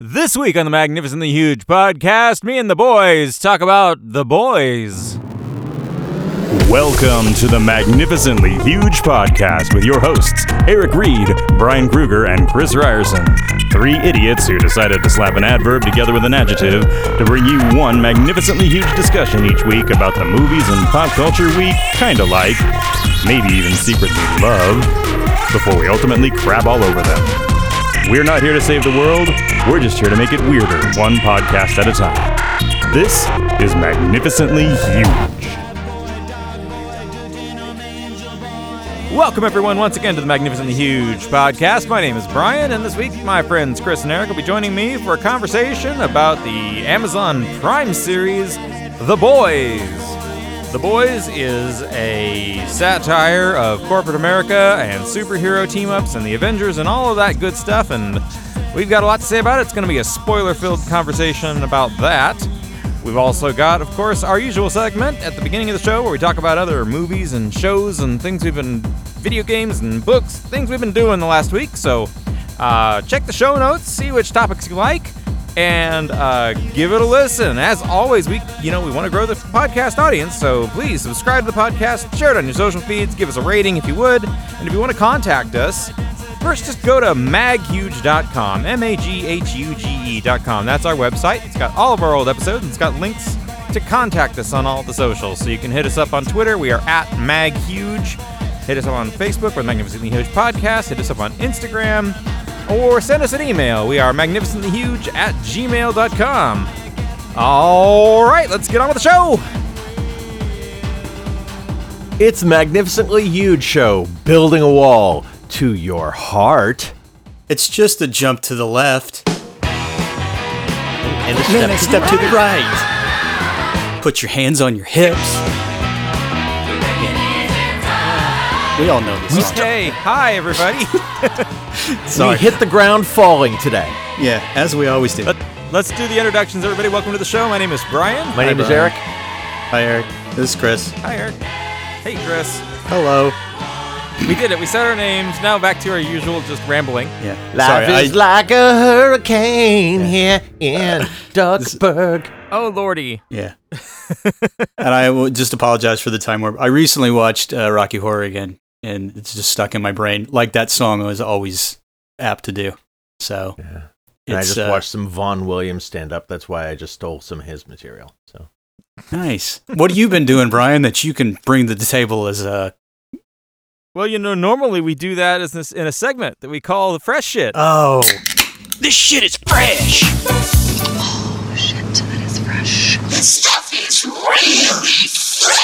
This week on the Magnificently Huge podcast, me and the boys talk about the boys. Welcome to the Magnificently Huge podcast with your hosts, Eric Reed, Brian Kruger, and Chris Ryerson. Three idiots who decided to slap an adverb together with an adjective to bring you one magnificently huge discussion each week about the movies and pop culture we kinda like, maybe even secretly love, before we ultimately crap all over them. We're not here to save the world, we're just here to make it weirder, one podcast at a time. This is Magnificently Huge. Welcome, everyone, once again to the Magnificently Huge podcast. My name is Brian, and this week my friends Chris and Eric will be joining me for a conversation about the Amazon Prime series, The Boys. The Boys is a satire of corporate America and superhero team ups and the Avengers and all of that good stuff, and we've got a lot to say about it. It's going to be a spoiler filled conversation about that. We've also got, of course, our usual segment at the beginning of the show where we talk about other movies and shows and things we've been, video games and books, things we've been doing the last week. So uh, check the show notes, see which topics you like and uh, give it a listen. As always, we you know we want to grow the podcast audience, so please subscribe to the podcast, share it on your social feeds, give us a rating if you would, and if you want to contact us, first just go to maghuge.com, m-a-g-h-u-g-e.com. That's our website. It's got all of our old episodes. And it's got links to contact us on all the socials. So you can hit us up on Twitter. We are at maghuge. Hit us up on Facebook. We're Magnificently Huge Podcast. Hit us up on Instagram or send us an email. We are magnificentlyhuge at gmail.com. All right, let's get on with the show. It's Magnificently Huge Show, building a wall to your heart. It's just a jump to the left, And a step, step to the right. Put your hands on your hips. We all know this song. Hey, hi, everybody. We hit the ground falling today. Yeah, as we always do. Let, let's do the introductions, everybody. Welcome to the show. My name is Brian. My name is Brian. Eric. Hi, Eric. This is Chris. Hi, Eric. Hey, Chris. Hello. We did it. We said our names. Now back to our usual just rambling. Yeah. Life Sorry, is I, like a hurricane here in Duxburg. Oh, lordy. yeah. and I will just apologize for the time warp. I recently watched uh, Rocky Horror again, and it's just stuck in my brain, like that song I was always apt to do. So Yeah. And I just uh, watched some Vaughn Williams stand up. That's why I just stole some of his material. So nice. What have you been doing, Brian, that you can bring to the table as a Well, you know, normally we do that as this, in a segment that we call the fresh shit. oh This shit is fresh. Oh shit, that is fresh. This stuff is really fresh.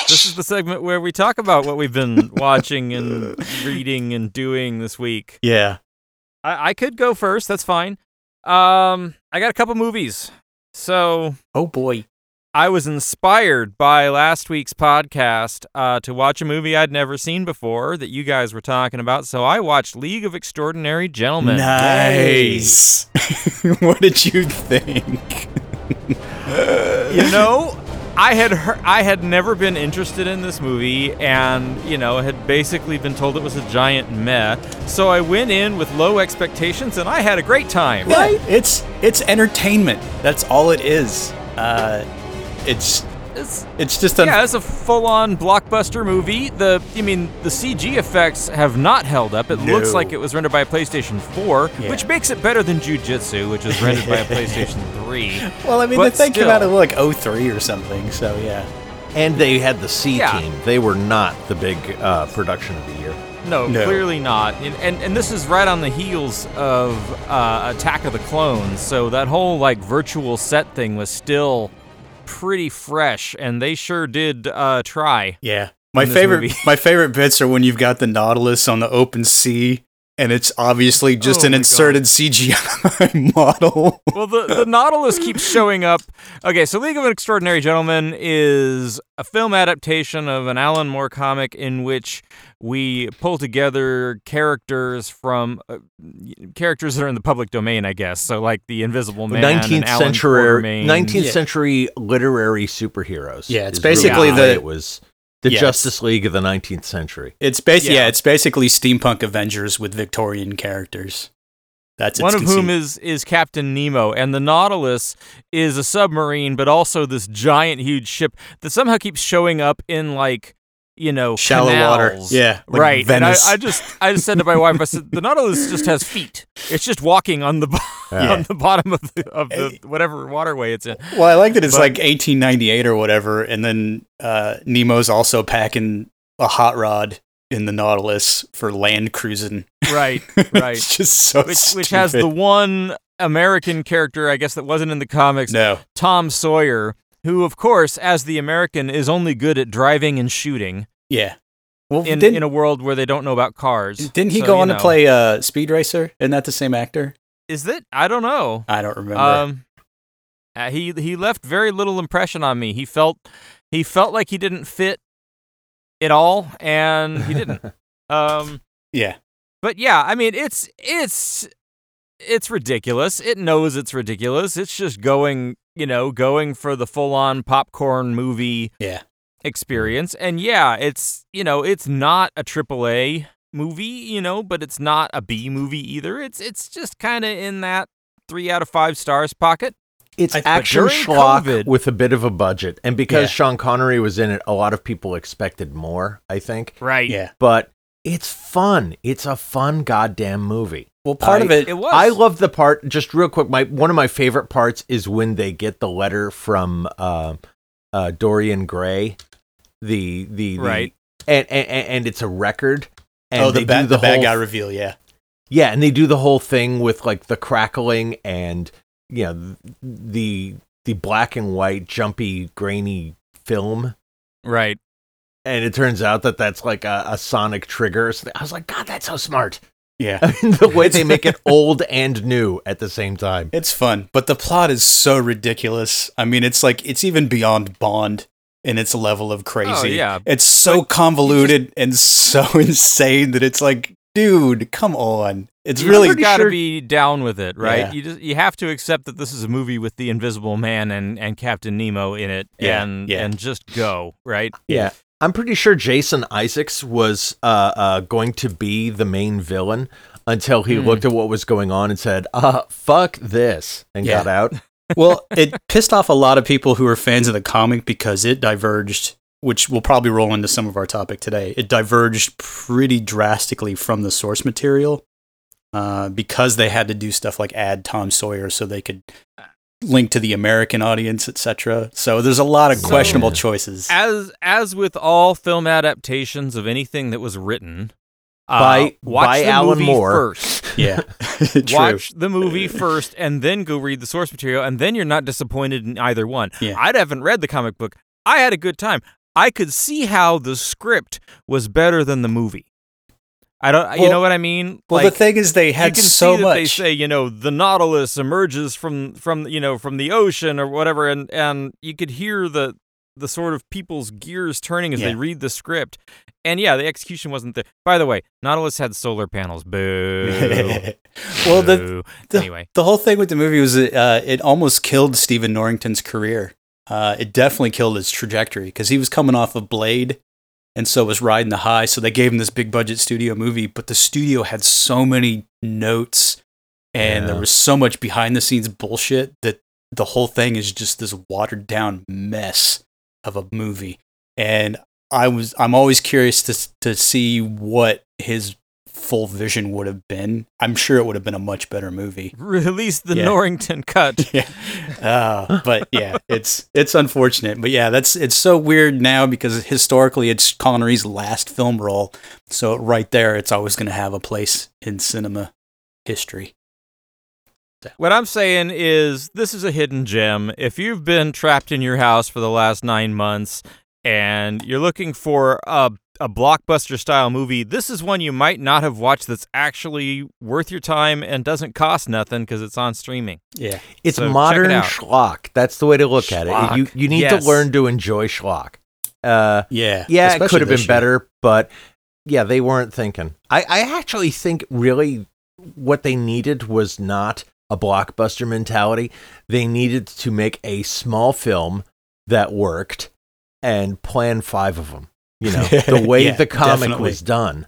This is the segment where we talk about what we've been watching and reading and doing this week. yeah I, I could go first. That's fine. Um, I got a couple movies. So oh boy I was inspired by last week's podcast uh, to watch a movie I'd never seen before that you guys were talking about. So I watched League of Extraordinary Gentlemen. Nice. what did you think? you know, I had I had never been interested in this movie, and you know, had basically been told it was a giant meh. So I went in with low expectations, and I had a great time. Right? It's it's entertainment. That's all it is. Uh, it's It's, it's just a yeah, it's a full-on blockbuster movie. The I mean, the CG effects have not held up. It looks like it was rendered by a PlayStation 4, Yeah. which makes it better than Jujitsu, which was rendered by a PlayStation 3. well. I mean, but the thing came out of like 03 or something. So yeah. and they had the C Yeah. team. They were not the big uh, production of the year. No, No. clearly not. And, and and this is right on the heels of uh, Attack of the Clones, so that whole like virtual set thing was still pretty fresh, and they sure did uh, try. Yeah. My favorite my favorite bits are when you've got the Nautilus on the open sea and it's obviously just Oh an my God. inserted CGI model. Well, the, the Nautilus keeps showing up. Okay, so League of Extraordinary Gentlemen is a film adaptation of an Alan Moore comic in which we pull together characters from uh, characters that are in the public domain, I guess. So, like the Invisible Man, and 19th century 19th Yeah. century literary superheroes. Yeah, it's is really basically why the- it was the Yeah, it's- Justice League of the 19th century. It's bas- yeah. Yeah. it's basically steampunk Avengers with Victorian characters. That's one of whom is is Captain Nemo, and the Nautilus is a submarine, but also this giant, huge ship that somehow keeps showing up in like you know Shallow water. Yeah, like right. And I, I just I just said to my wife, I said the Nautilus just has feet. It's just walking on the bo- Yeah. on the bottom of the of the whatever waterway it's in. Well, I like that it's But- like 1898 or whatever, and then uh, Nemo's also packing a hot rod in the Nautilus for land cruising. Right. Right. it's just so which which has the one American character I guess that wasn't in the comics, no. Tom Sawyer, who of course as the American is only good at driving and shooting Yeah. Well, in in a world where they don't know about cars. didn't he So, go on know. to play uh, Speed Racer? Isn't that the same actor? Is that I don't know. I don't remember. Um uh, he he left very little impression on me. He felt he felt like he didn't fit at all and he didn't. um yeah. But yeah, I mean, it's it's it's ridiculous. It knows it's ridiculous. It's just going, you know, going for the full-on popcorn movie Yeah. experience. And yeah, it's you know, it's not a triple A movie, you know, but it's not a B movie either. It's it's just kind of in that three out of five stars pocket. It's I- but action schlock COVID- with a bit of a budget, and because Yeah. Sean Connery was in it, a lot of people expected more. I think, Right. Yeah. but it's fun. It's a fun goddamn movie. Well, part I- of it. It was. I love the part. Just real quick, my one of my favorite parts is when they get the letter from uh, uh, Dorian Gray, the the, the Right. and, and and it's a record. And oh, the, ba- do the, bad guy reveal. Yeah. yeah, and they do the whole thing with like the crackling and you know the the black and white jumpy grainy film right. and it turns out that that's like a, a sonic trigger. So I was like, God, that's so smart. Yeah. I mean, the way they make it old and new at the same time. It's fun, but the plot is so ridiculous. I mean, it's like it's even beyond Bond in its level of oh, crazy. Oh, yeah. It's so convoluted and so insane that it's like, dude, come on. It's You really got to sure- be down with it, right? Yeah. You just you have to accept that this is a movie with the Invisible Man and, and Captain Nemo in it, Yeah, and yeah. and just go right. Yeah. I'm pretty sure Jason Isaacs was uh, uh, going to be the main villain until he Hmm. looked at what was going on and said, uh, fuck this, and Yeah. got out. well, it pissed off a lot of people who were fans of the comic because it diverged, which will probably roll into some of our topic today. It diverged pretty drastically from the source material uh, because they had to do stuff like add Tom Sawyer so they could link to the American audience, etc. So there's a lot of So- questionable choices. As as with all film adaptations of anything that was written uh, By- watch by the Alan movie Moore. first. Yeah, true. Watch the movie first, and then go read the source material, and then you're not disappointed in either one. Yeah. I haven't read the comic book. I had a good time. I could see how the script was better than the movie. I don't. you know what I mean? Well, Like, the thing is, they had you can so see that much. they say you know the nautilus emerges from from you know from the ocean or whatever and and you could hear the the sort of people's gears turning as they read the script and yeah the execution wasn't there by the way nautilus had solar panels boo well, the, the- anyway The whole thing with the movie was uh, it almost killed Stephen Norrington's career. Uh, it definitely killed his trajectory because he was coming off of Blade, and so was riding the high. So they gave him this big budget studio movie, but the studio had so many notes, and there was so much behind the scenes bullshit that the whole thing is just this watered down mess of a movie. And I was I'm always curious to to see what his full vision would have been. I'm sure it would have been a much better movie. release the Yeah. norrington cut yeah. Uh, but yeah, it's it's unfortunate. But yeah, that's it's so weird now because historically it's Connery's last film role. So right there, it's always going to have a place in cinema history. What I'm saying is, this is a hidden gem. If you've been trapped in your house for the last nine months and you're looking for a, a blockbuster style movie, this is one you might not have watched that's actually worth your time and doesn't cost nothing because it's on streaming. Yeah. It's So check it modern schlock. That's the way to look at it. You you need Yes. to learn to enjoy schlock. Uh, Yeah. yeah, it could have been year. better, but yeah, they weren't thinking. I, I actually think really what they needed was not a blockbuster mentality. They needed to make a small film that worked and plan five of them. You know, the way Yeah, the comic definitely. was done.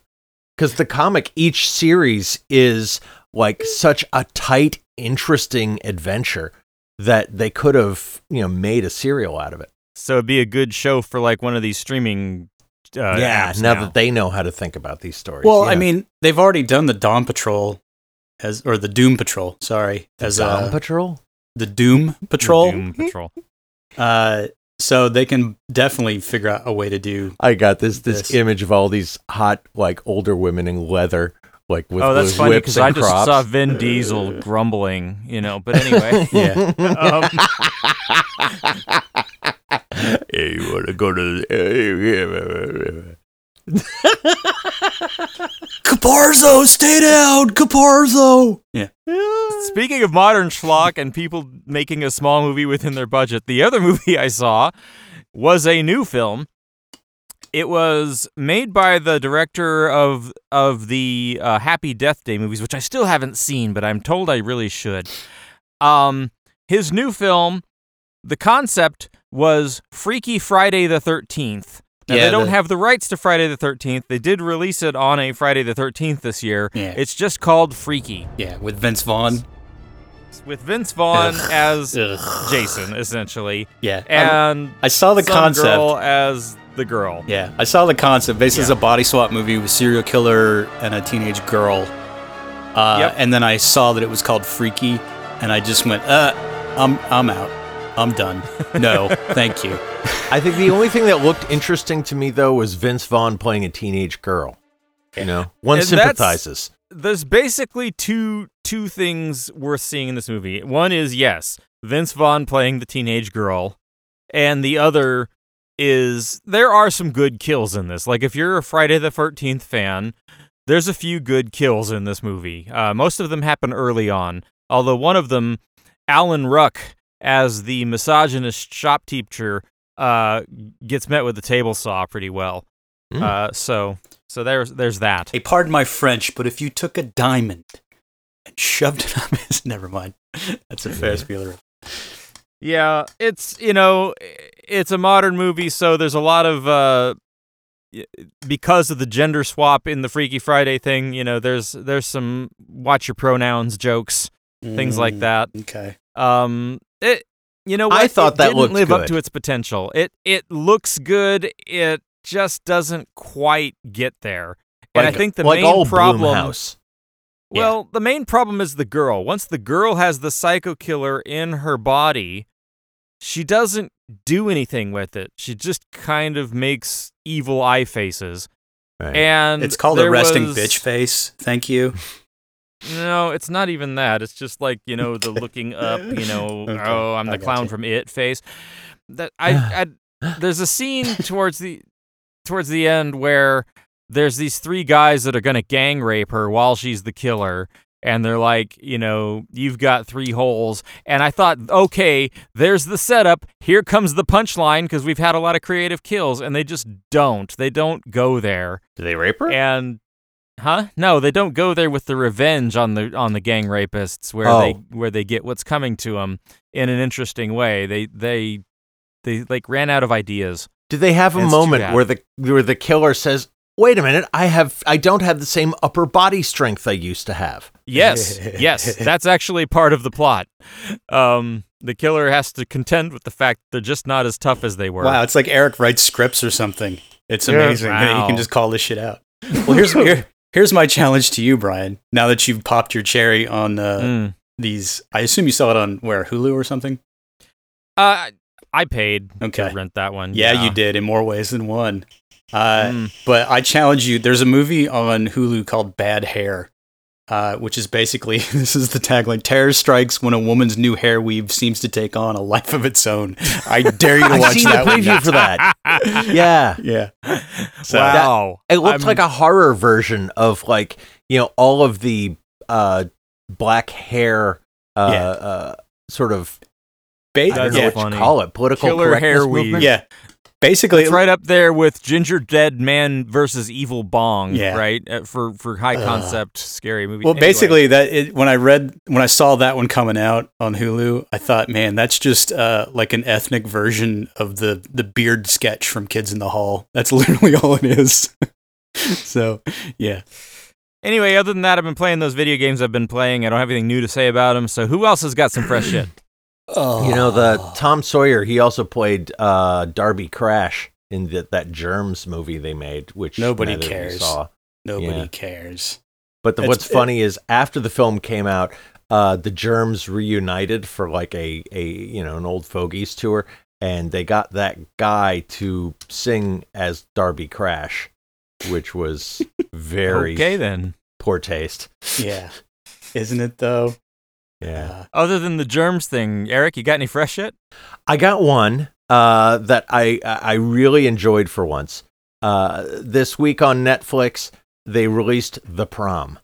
Because the comic, each series is like such a tight, interesting adventure that they could have, you know, made a serial out of it. So it'd be a good show for like one of these streaming. Uh, yeah, apps now, now that they know how to think about these stories. Well, I mean, they've already done the Dawn Patrol as or the Doom Patrol, sorry, as Dawn uh, Patrol. the Doom The Patrol. Doom Patrol. Uh, so they can definitely figure out a way to do. I got this this This. image of all these hot like older women in leather, like with oh, that's those funny whips because I just crops. saw Vin Diesel grumbling, you know. But anyway, Yeah, um, hey, you want to go to? Caparzo, stay down, Caparzo. Yeah, Speaking of modern schlock and people making a small movie within their budget, the other movie I saw was a new film. It was made by the director of of the uh, Happy Death Day movies, which I still haven't seen, but I'm told I really should. Um, his new film, the concept was Freaky Friday the Thirteenth. Now, Yeah, they don't the- have the rights to Friday the Thirteenth. They did release it on a Friday the Thirteenth this year. Yeah. It's just called Freaky yeah, with Vince Vaughn. with Vince Vaughn Ugh. as Ugh. Jason, essentially, Yeah, and I saw the concept. girl as the girl. Yeah, I saw the concept. Basically, it's Yeah. a body swap movie with serial killer and a teenage girl. Uh, Yep. And then I saw that it was called Freaky, and I just went, uh, I'm, I'm out. I'm done. No, thank you. I think the only thing that looked interesting to me though was Vince Vaughn playing a teenage girl. You know, one And sympathizes. There's basically two two things worth seeing in this movie. One is yes, Vince Vaughn playing the teenage girl, and the other is there are some good kills in this. Like if you're a Friday the Thirteenth fan, there's a few good kills in this movie. Uh, most of them happen early on, although one of them, Alan Ruck as the misogynist shop teacher, uh, gets met with a table saw pretty well. Mm. Uh, so so there's there's that. Hey, pardon my French, but if you took a diamond and shoved it up his. Never mind. That's a fair Bueller. Yeah, it's you know, it's a modern movie, so there's a lot of uh, because of the gender swap in the Freaky Friday thing. You know, there's there's some watch your pronouns jokes, things like Mm, that. Okay. Um, it you know what? I thought It that didn't live up to its potential. It it looks good. It just doesn't quite get there. And like, I think the like main problem. Yeah. well, the main problem is the girl. Once the girl has the psycho killer in her body, she doesn't do anything with it. She just kind of makes evil eye faces. Right. And It's called a resting was- bitch face. Thank you. No, it's not even that. It's just like you know the looking up. You know, Okay, oh, I'm the clown gotcha. from It face. That I, I there's a scene towards the towards the end where there's these three guys that are gonna gang rape her while she's the killer. And they're like, you know, you've got three holes. And I thought, okay, there's the setup. Here comes the punchline because we've had a lot of creative kills. And they just don't. They don't go there Do they rape her? and huh no they don't go there with the revenge on the on the gang rapists where Oh. they where they get what's coming to them in an interesting way they they they like ran out of ideas Do they have a It's moment where the where the killer says, "Wait a minute, I have I don't have the same upper body strength I used to have." yes yes that's actually part of the plot um the killer has to contend with the fact they're just not as tough as they were Wow, it's like Eric writes scripts or something. It's Yeah. amazing that you can just call this shit out. Well, here's here, here's my challenge to you, Brian. Now that you've popped your cherry on uh, Mm. these, I assume you saw it on where Hulu or something. uh i paid Okay. to rent that one Yeah, you did in more ways than one. Uh, Mm. But I challenge you. There's a movie on Hulu called Bad Hair, uh, which is basically this is the tagline: Terror strikes when a woman's new hair weave seems to take on a life of its own. I dare you to I've watch seen the that one. preview for that. Yeah, Yeah. So- wow it looked I'm- like a horror version of like you know all of the uh, black hair, uh, Yeah. uh, sort of Ba- I don't know what funny. you call it, political Killer correctness hair movement? weave. yeah. Basically, It's right up there with Gingerdead Man versus Evil Bong, Yeah. right? Uh, For for high concept scary movie. Well, Anyway. basically, that it, when I read when I saw that one coming out on Hulu, I thought, man, that's just uh, like an ethnic version of the the beard sketch from Kids in the Hall. That's literally all it is. so, yeah, Anyway, other than that, I've been playing those video games I've been playing. I don't have anything new to say about them. So who else has got some fresh shit? Oh. You know, the Tom Sawyer, he also played uh, Darby Crash in the, that Germs movie they made, which Nobody neither of you cares. Saw. Nobody Yeah. cares. But the, what's funny is after the film came out, uh, the Germs reunited for like a, a you know an old fogies tour, and they got that guy to sing as Darby Crash, which was very Okay, then. poor taste. Yeah. Isn't it though? Yeah, Uh, Other than the germs thing, Eric, you got any fresh shit? I got one uh, that I I really enjoyed for once. Uh, this week on Netflix, they released The Prom,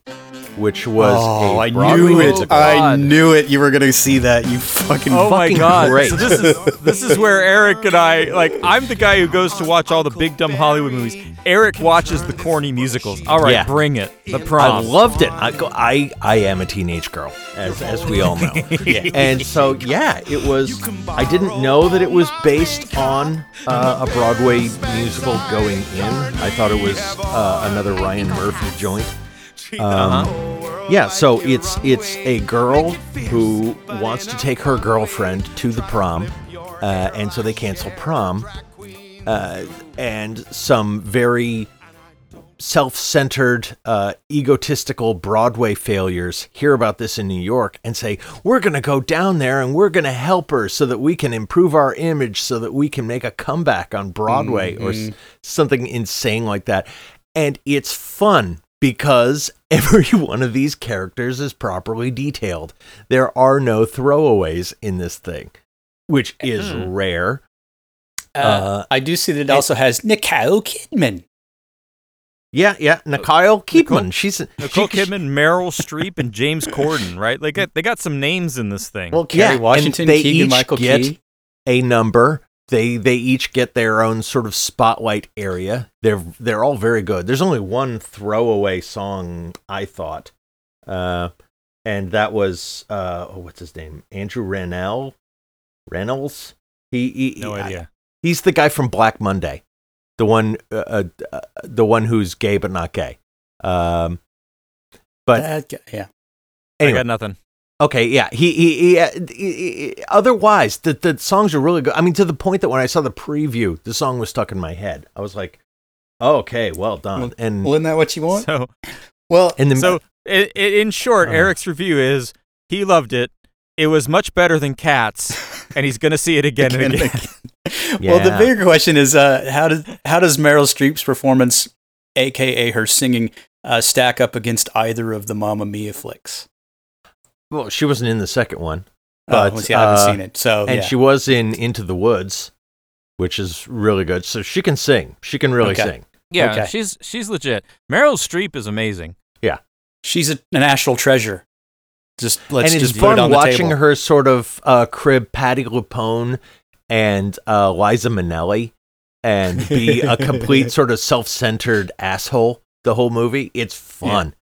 which was oh, a I Broadway knew it. musical. I knew it. You were gonna see that. You fucking. Oh my god! great. So this is this is where Eric and I like. I'm the guy who goes to watch all the big dumb Hollywood movies. Eric watches the corny musicals. All right, Yeah. bring it. The prom. I loved it. I, go, I I am a teenage girl, as as we all know. yeah. And so yeah, it was. I didn't know that it was based on uh, a Broadway musical going in. I thought it was uh, another Ryan Murphy joint. Um, yeah, so it's it's a girl who wants to take her girlfriend to the prom, uh, and so they cancel prom, uh, and some very self-centered, uh, egotistical Broadway failures hear about this in New York and say, "We're going to go down there and we're going to help her so that we can improve our image, so that we can make a comeback on Broadway or s- something insane like that." And it's fun because every one of these characters is properly detailed. There are no throwaways in this thing, which is rare. Uh, Uh, I do see that it also has Nicole Kidman. Yeah, yeah. Nicole Kidman. She's Nicole she- Kidman, Meryl Streep, and James Corden. Right? They got they got some names in this thing. Well, Yeah, Kerry and Washington, they Keegan each Michael get- Key. a number. They they each get their own sort of spotlight area. They're they're all very good. There's only one throwaway song I thought, uh, and that was uh, oh, what's his name? Andrew Rannell, Reynolds. He, he no he- idea. He's the guy from Black Monday, the one uh, uh, the one who's gay but not gay. Um, but That guy- yeah. I got nothing. Okay, yeah. He, he, he, uh, he- he- otherwise the the songs are really good. I mean, to the point that when I saw the preview, the song was stuck in my head. I was like, oh, "Okay, well done." Well- and Well, isn't that what you want? So Well, and the so i i in short, Uh. Eric's review is he loved it. It was much better than Cats, and he's gonna see it again and Again again. Well, the Yeah. bigger question is uh, how does how does Meryl Streep's performance, aka her singing, uh, stack up against either of the Mamma Mia flicks? Well, she wasn't in the second one, But But, oh, see, I haven't uh, seen it, so and yeah. she was in Into the Woods, which is really good. So she can sing. She can really Okay. sing. Yeah, Okay. she's she's legit. Meryl Streep is amazing. Yeah, she's a, a national treasure. Just let's and it's just put it fun on the watching table. her sort of uh, crib Patti LuPone and uh, Liza Minnelli and be a complete sort of self-centered asshole the whole movie. It's fun.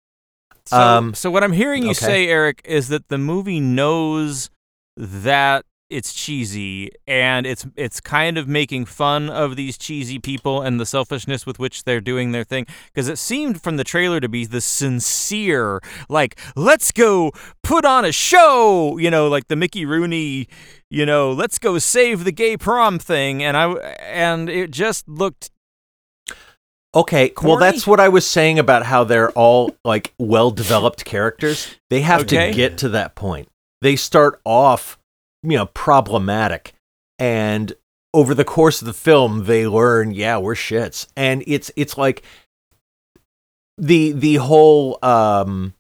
So, Um, so what I'm hearing you okay. say, Eric, is that the movie knows that it's cheesy and it's it's kind of making fun of these cheesy people and the selfishness with which they're doing their thing because it seemed from the trailer to be the sincere like let's go put on a show you know like the Mickey Rooney you know let's go save the gay prom thing and I and it just looked Okay, well Corny? that's what I was saying about how they're all like well-developed characters. They have Okay. to get to that point. They start off, you know, problematic and over the course of the film they learn, yeah, we're shits. And it's it's like the the whole um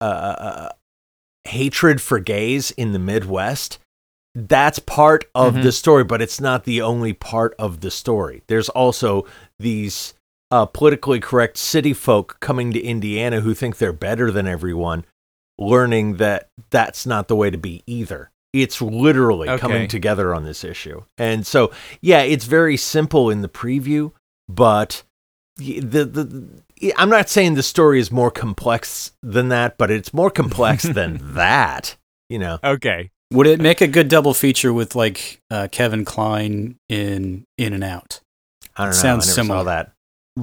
uh, uh hatred for gays in the Midwest that's part of Mhm. the story, but it's not the only part of the story. There's also these uh, politically correct city folk coming to Indiana who think they're better than everyone, learning that that's not the way to be either. It's literally Okay. coming together on this issue. And so, yeah, it's very simple in the preview, but the, the, the I'm not saying the story is more complex than that, but it's more complex than that, you know. okay Would it make a good double feature with like uh, Kevin Kline in In and Out? I don't know. Sounds I never similar. saw that.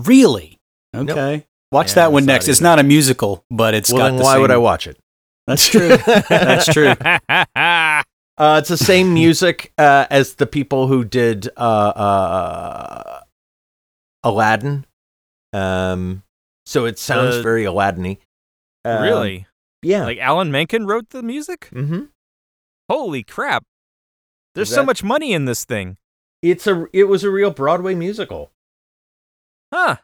Really? Nope. Okay. Watch Yeah, that one next. It's not a musical, but it's well, got then the why would I watch it? That's true. That's true. Uh, it's the same music uh, as the people who did uh, uh, Aladdin. Um, so it sounds Uh, very Aladdin-y. Um, really? Yeah. Like Alan Menken wrote the music? mm-hmm. Holy crap. There's Is so much money in this thing. It's a. It was a real Broadway musical. Huh.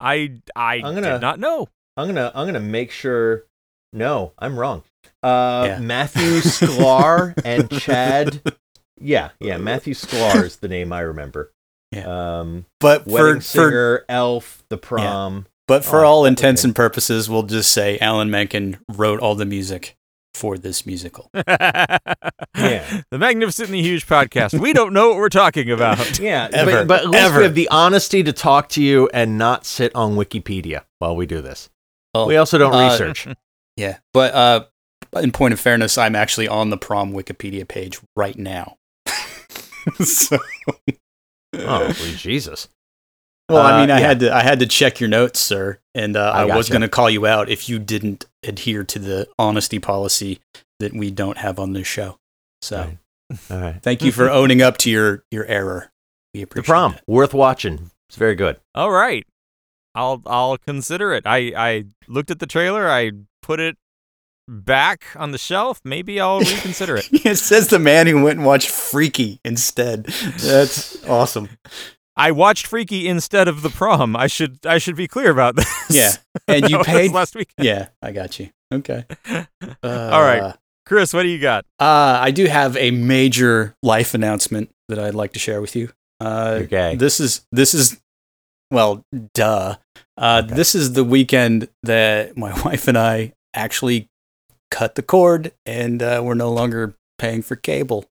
I I I'm gonna- did not know. I'm gonna. I'm gonna make sure. No, I'm wrong. Uh, Yeah. Matthew Sklar and Chad. Yeah, yeah. Matthew Sklar is the name I remember. Yeah. Um, But Wedding for, for Singer, Elf, The Prom. but for Oh, all intents okay. and purposes, we'll just say Alan Menken wrote all the music for this musical. Yeah. The Magnificent and the Huge podcast. We don't know what we're talking about. Yeah, Ever. but, but at least Ever. we have the honesty to talk to you and not sit on Wikipedia while we do this. Oh, we also don't uh, research. Yeah, but uh, in point of fairness, I'm actually on the prom Wikipedia page right now. so, Oh, sweet Jesus! Well, I Uh, mean, I yeah. had to I had to check your notes, sir, and uh, I I, was going to call you out if you didn't adhere to the honesty policy that we don't have on this show. So, Right. All right, thank you for owning up to your your error. We appreciate the appreciate prom it. worth watching. It's very good. All right. I'll I'll consider it. I I looked at the trailer. I put it back on the shelf. Maybe I'll reconsider it. it says the man who went and watched Freaky instead. That's awesome. I watched Freaky instead of the prom. I should I should be clear about this. Yeah, and you paid. last week. Yeah, I got you. Okay. All right. Uh, Chris, what do you got? Uh, I do have a major life announcement that I'd like to share with you. Uh, Okay. This is this is well, duh. Uh, Okay. This is the weekend that my wife and I actually cut the cord, and uh, we're no longer paying for cable.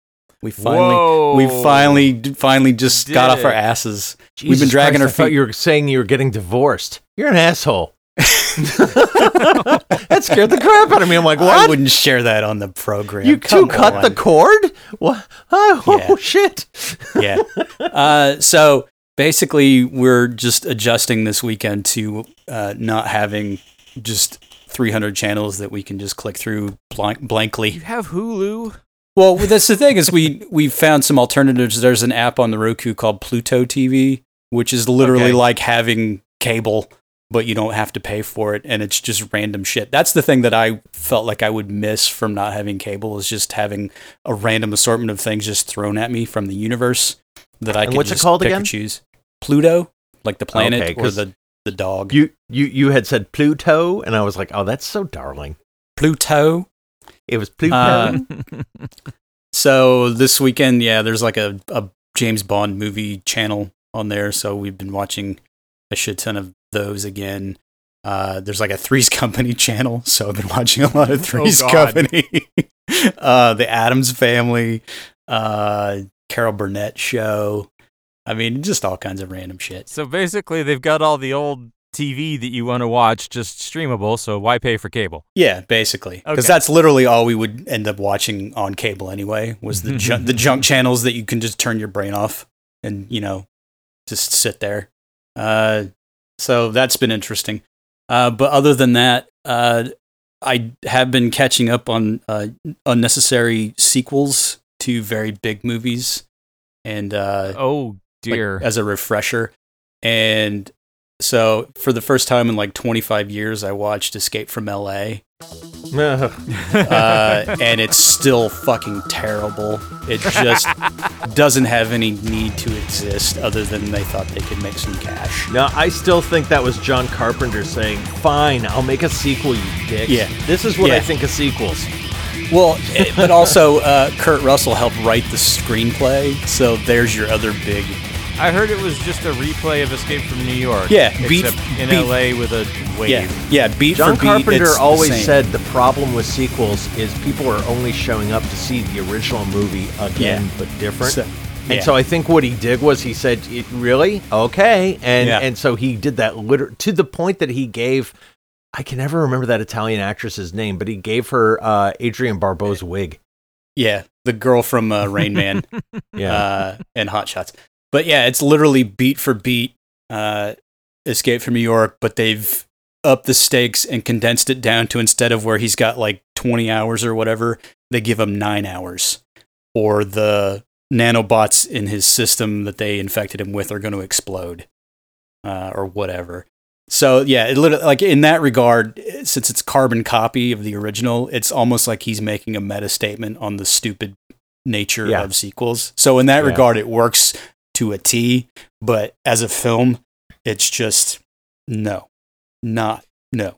We finally, Whoa. we finally, finally just got Did off our asses. Jesus We've been dragging Christ, our I thought feet. You were saying you were getting divorced. You're an asshole. that scared the crap out of me. I'm like, what? I wouldn't share that on the program. You two Come cut the cord? What? Oh, Yeah. shit! yeah. Uh, so basically, we're just adjusting this weekend to uh, not having just 300 channels that we can just click through blank- You have Hulu. Well, that's the thing is we we found some alternatives. There's an app on the Roku called Pluto TV, which is literally Okay. like having cable, but you don't have to pay for it, and it's just random shit. That's the thing that I felt like I would miss from not having cable is just having a random assortment of things just thrown at me from the universe that I And can what's it called pick again? or choose. Pluto, like the planet Okay, or the the dog. You you you had said Pluto, and I was like, oh, that's so darling. Pluto. It was Pluto. Uh, So this weekend, yeah, there's like a, a James Bond movie channel on there. So we've been watching a shit ton of those again. Uh, there's like a Three's Company channel, so I've been watching a lot of Three's God. Company. uh, the Addams Family, uh, Carol Burnett show. I mean, just all kinds of random shit. so basically, they've got all the old TV that you want to watch just streamable. So why pay for cable? Yeah, basically, because Okay. that's literally all we would end up watching on cable anyway. Was the junk, the junk channels that you can just turn your brain off and you know just sit there. Uh, so that's been interesting. Uh, but other than that, uh, I have been catching up on uh, unnecessary sequels to very big movies, and uh, Oh like, dear. as a refresher. And so for the first time in like 25 years, I watched Escape from LA uh, and it's still fucking terrible. It just doesn't have any need to exist other than they thought they could make some cash. No, I still think that was John Carpenter saying, "Fine, I'll make a sequel, you dick." Yeah. This is what I think of sequels. Well, it, but also uh, Kurt Russell helped write the screenplay, so there's your other big. I heard it was just a replay of Escape from New York. Yeah, beat- in beat- LA with a wave. Yeah, yeah. Beat John for beat, Carpenter it's the always same. said the problem with sequels is people are only showing up to see the original movie again, Yeah. but different. So- And so I think what he did was he said, "It really okay," and Yeah. and so he did that liter- to the point that he gave. I can never remember that Italian actress's name, but he gave her uh, Adrienne Barbeau's wig. yeah, the girl from uh, Rain Man. Yeah, uh, and Hot Shots. But yeah, it's literally beat for beat uh, Escape from New York, but they've up the stakes and condensed it down to instead of where he's got like 20 hours or whatever, they give him nine hours. Or the nanobots in his system that they infected him with are going to explode uh, or whatever. So yeah, it literally, like in that regard, since it's carbon copy of the original, it's almost like he's making a meta statement on the stupid nature Yeah. of sequels. So in that Yeah. regard, it works to a T. But as a film, it's just no, not no.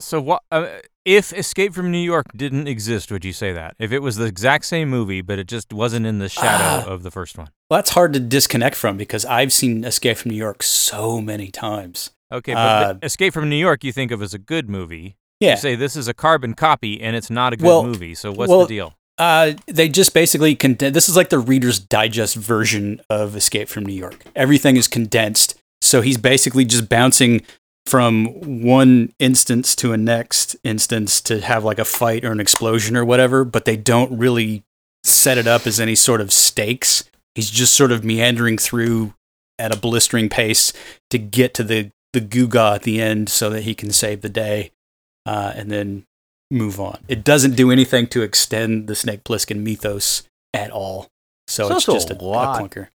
So what? Uh, if Escape from New York didn't exist, would you say that? If it was the exact same movie, but it just wasn't in the shadow Ah. of the first one? Well, that's hard to disconnect from because I've seen Escape from New York so many times. Okay, but Uh, Escape from New York you think of as a good movie. Yeah. You say this is a carbon copy and it's not a good Well- movie. So what's well, the deal? Uh, they just basically condense. This is like the Reader's Digest version of Escape from New York. Everything is condensed, so he's basically just bouncing from one instance to a next instance to have like a fight or an explosion or whatever. But they don't really set it up as any sort of stakes. He's just sort of meandering through at a blistering pace to get to the the Guga at the end, so that he can save the day, uh, and then move on. It doesn't do anything to extend the Snake Plissken mythos at all. So It's it's, just a a, a lot. clunker.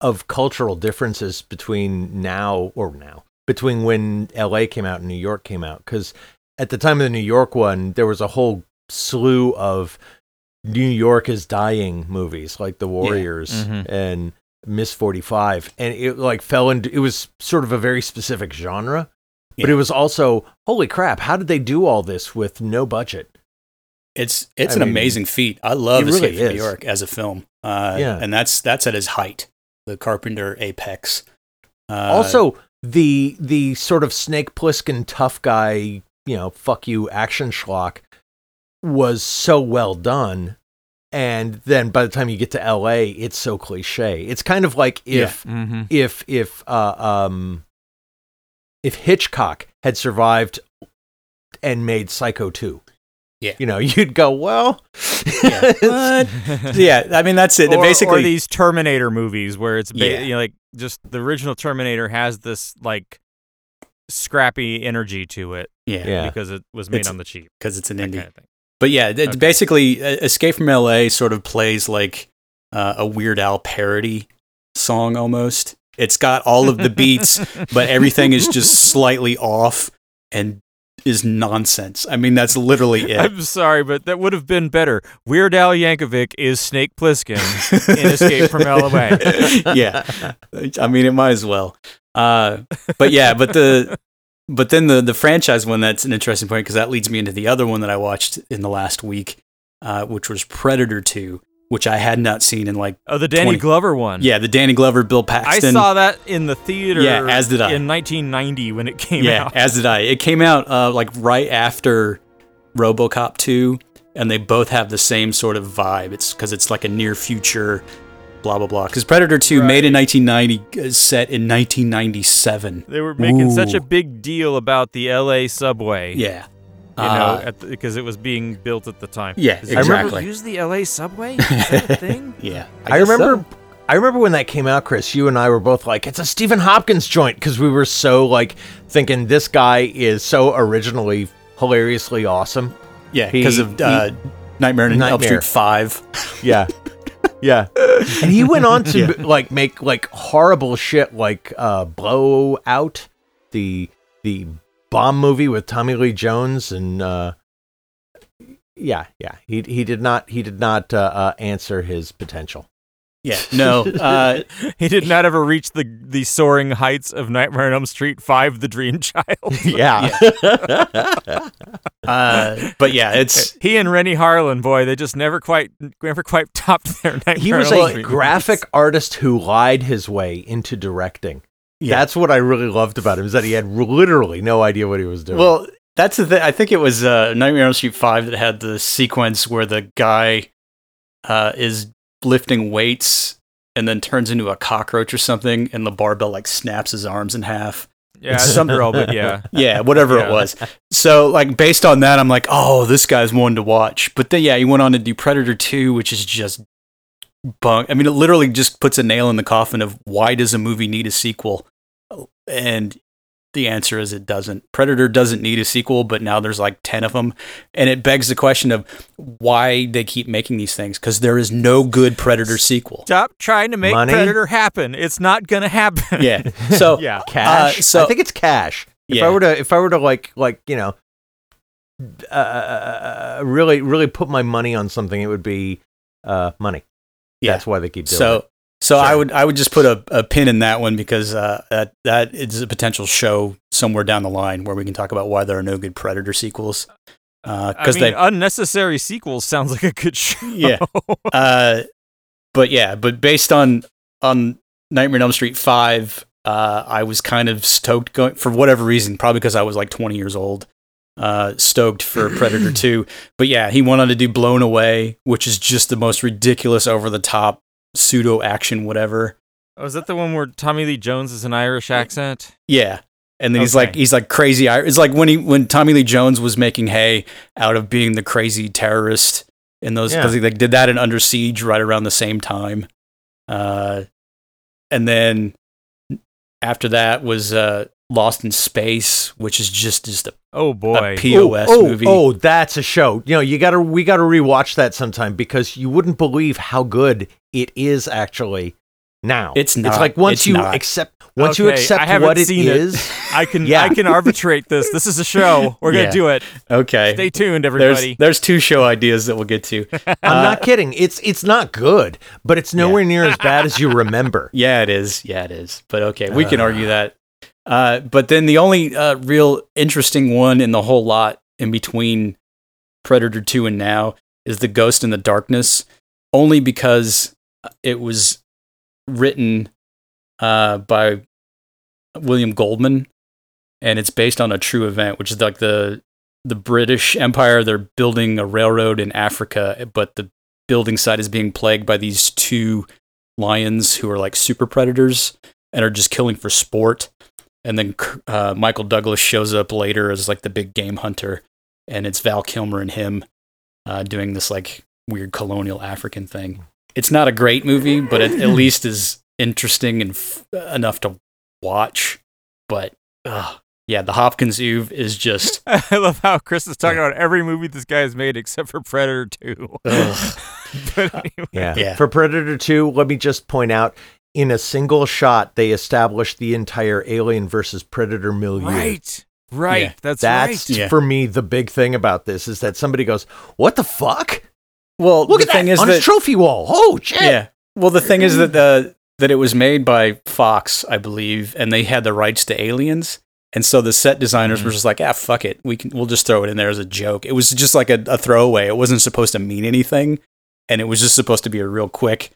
of cultural differences between now or now between when LA came out and New York came out because at the time of the New York one there was a whole slew of New York is dying movies like The Warriors Mhm. and Miss 45 and it like fell into it was sort of a very specific genre but it was also holy crap how did they do all this with no budget It's it's I an mean, amazing feat. I love it really Escape from is. New York as a film. Uh, Yeah. and that's that's at his height, the Carpenter apex. Uh, also the the sort of snake plissken tough guy you know fuck you action schlock was so well done and then by the time you get to la it's so cliche it's kind of like if Mm-hmm. if if uh, um if hitchcock had survived and made psycho 2 Yeah. you know you'd go well Yeah. What? yeah, I mean that's it. or, Basically, or these Terminator movies where it's ba- Yeah. you know, like just the original Terminator has this like scrappy energy to it yeah, Yeah. because it was made It's- on the cheap. because it's an That indie. kind of thing. But yeah, it's Okay. basically uh, Escape from LA sort of plays like uh, a Weird Al parody song almost. It's got all of the beats, but everything is just slightly off and is nonsense. I mean, that's literally it. I'm sorry, but that would have been better. Weird Al Yankovic is Snake Plissken in Escape from LA. yeah, I mean, it might as well. Uh, but yeah, but the but then the the franchise one that's an interesting point because that leads me into the other one that I watched in the last week, uh, which was Predator Two, which I had not seen in like Oh, the Danny 20 Glover one. yeah the Danny Glover Bill Paxton. I saw that in the theater. Yeah, as did I. In 1990 when it came yeah, out. as did I. It came out uh, like right after RoboCop 2, and they both have the same sort of vibe. It's because it's like a near future, blah blah blah. Because Predator 2, made in 1990, is set in 1997. They were making such a big deal about the LA subway. Yeah, You know, Uh, because it was being built at the time. Yeah, Is it- exactly. Use the LA subway? Is that a thing? yeah. I, guess remember. so. I remember when that came out, Chris. You and I were both like, "It's a Stephen Hopkins joint," because we were so like thinking this guy is so originally hilariously awesome. Yeah, because of he- uh, Nightmare on Elm Nightmare. Street 5. Yeah, yeah. And he went on to Yeah. like make like horrible shit, like uh, Blow Out, the the bomb movie with Tommy Lee Jones, and uh, yeah, yeah. He he did not he did not uh, uh, answer his potential. Yeah, no. Uh, He did not ever reach the the soaring heights of Nightmare on Elm Street 5 The Dream Child. Yeah. uh, but yeah, it's he and Renny Harlin, boy, they just never quite never quite topped their Nightmare he was on Elm a Street graphic artist who lied his way into directing. Yeah. That's what I really loved about him is that he had literally no idea what he was doing. Well, that's the thing. I think it was uh, Nightmare on Elm Street Five that had the sequence where the guy uh, is lifting weights and then turns into a cockroach or something, and the barbell like snaps his arms in half. Yeah, some girl, but yeah. Yeah, whatever Yeah. it was. So, like, based on that, I'm like, oh, this guy's one to watch. But then, yeah, he went on to do Predator 2, which is just bunk. I mean, it literally just puts a nail in the coffin of why does a movie need a sequel? And the answer is it doesn't. Predator doesn't need a sequel, but now there's like 10 of them. And it begs the question of why they keep making these things because there is no good Predator sequel. Stop trying to make Money? Predator happen. It's not gonna happen. Yeah. So, yeah. Cash. Uh, so- I think it's cash. If Yeah. I were to, if I were to like, like you know, uh, really, really put my money on something, it would be uh, money. Yeah. That's why they keep doing so it. So I would I would just put a, a pin in that one because uh, that that is a potential show somewhere down the line where we can talk about why there are no good Predator sequels. I Because mean, they unnecessary sequels sounds like a good show. Yeah. uh, but yeah, but based on on Nightmare on Elm Street five, uh, I was kind of stoked going for whatever reason, probably because I was like twenty years old. Uh, stoked for Predator two, but yeah, he went on to do Blown Away, which is just the most ridiculous, over the top pseudo action, whatever. Oh, is that the one where Tommy Lee Jones is an Irish accent? Yeah. And then he's like he's like crazy. Ir- It's like when he when Tommy Lee Jones was making hay out of being the crazy terrorist in those because he like did that in Under Siege right around the same time. Uh, and then after that was uh, Lost in Space, which is just just a, Oh a boy. POS oh, movie. Oh, that's a show. You know, you gotta we gotta rewatch that sometime because you wouldn't believe how good it is actually now. It's not. It's like once It's you not. accept once you Okay, I accept what it it. is. I can Yeah. I can arbitrate this. This is a show. We're gonna Yeah. do it. Okay. Stay tuned, there's everybody. there's two show ideas that we'll get to. I'm Uh, not kidding. It's it's not good, but it's nowhere near as bad as you remember. Yeah, it is. Yeah, it is. But okay, we can argue that. Uh, but then the only uh, real interesting one in the whole lot in between Predator 2 and now is The Ghost and the Darkness, only because it was written uh, by William Goldman and it's based on a true event, which is like the the British Empire. They're building a railroad in Africa, but the building site is being plagued by these two lions who are like super predators and are just killing for sport. And then uh, Michael Douglas shows up later as like the big game hunter, and it's Val Kilmer and him uh, doing this like weird colonial African thing. It's not a great movie, but it at least is interesting and f- enough to watch. But uh, yeah, the Hopkins Eve is just I love how Chris is talking about every movie this guy has made except for Predator 2. but anyway. Yeah. Yeah. For Predator 2, let me just point out in a single shot, they established the entire Alien versus Predator milieu. Right. Right. Yeah. That's, That's right. Yeah. for me the big thing about this is that somebody goes, "What the fuck? Well. Look the at thing that is on that his trophy wall! Oh shit!" Yeah. Well, the thing is that the that it was made by Fox, I believe, and they had the rights to Aliens, and so the set designers were just like, "Ah, fuck it, we can we'll just throw it in there as a joke." It was just like a, a throwaway. It wasn't supposed to mean anything, and it was just supposed to be a real quick.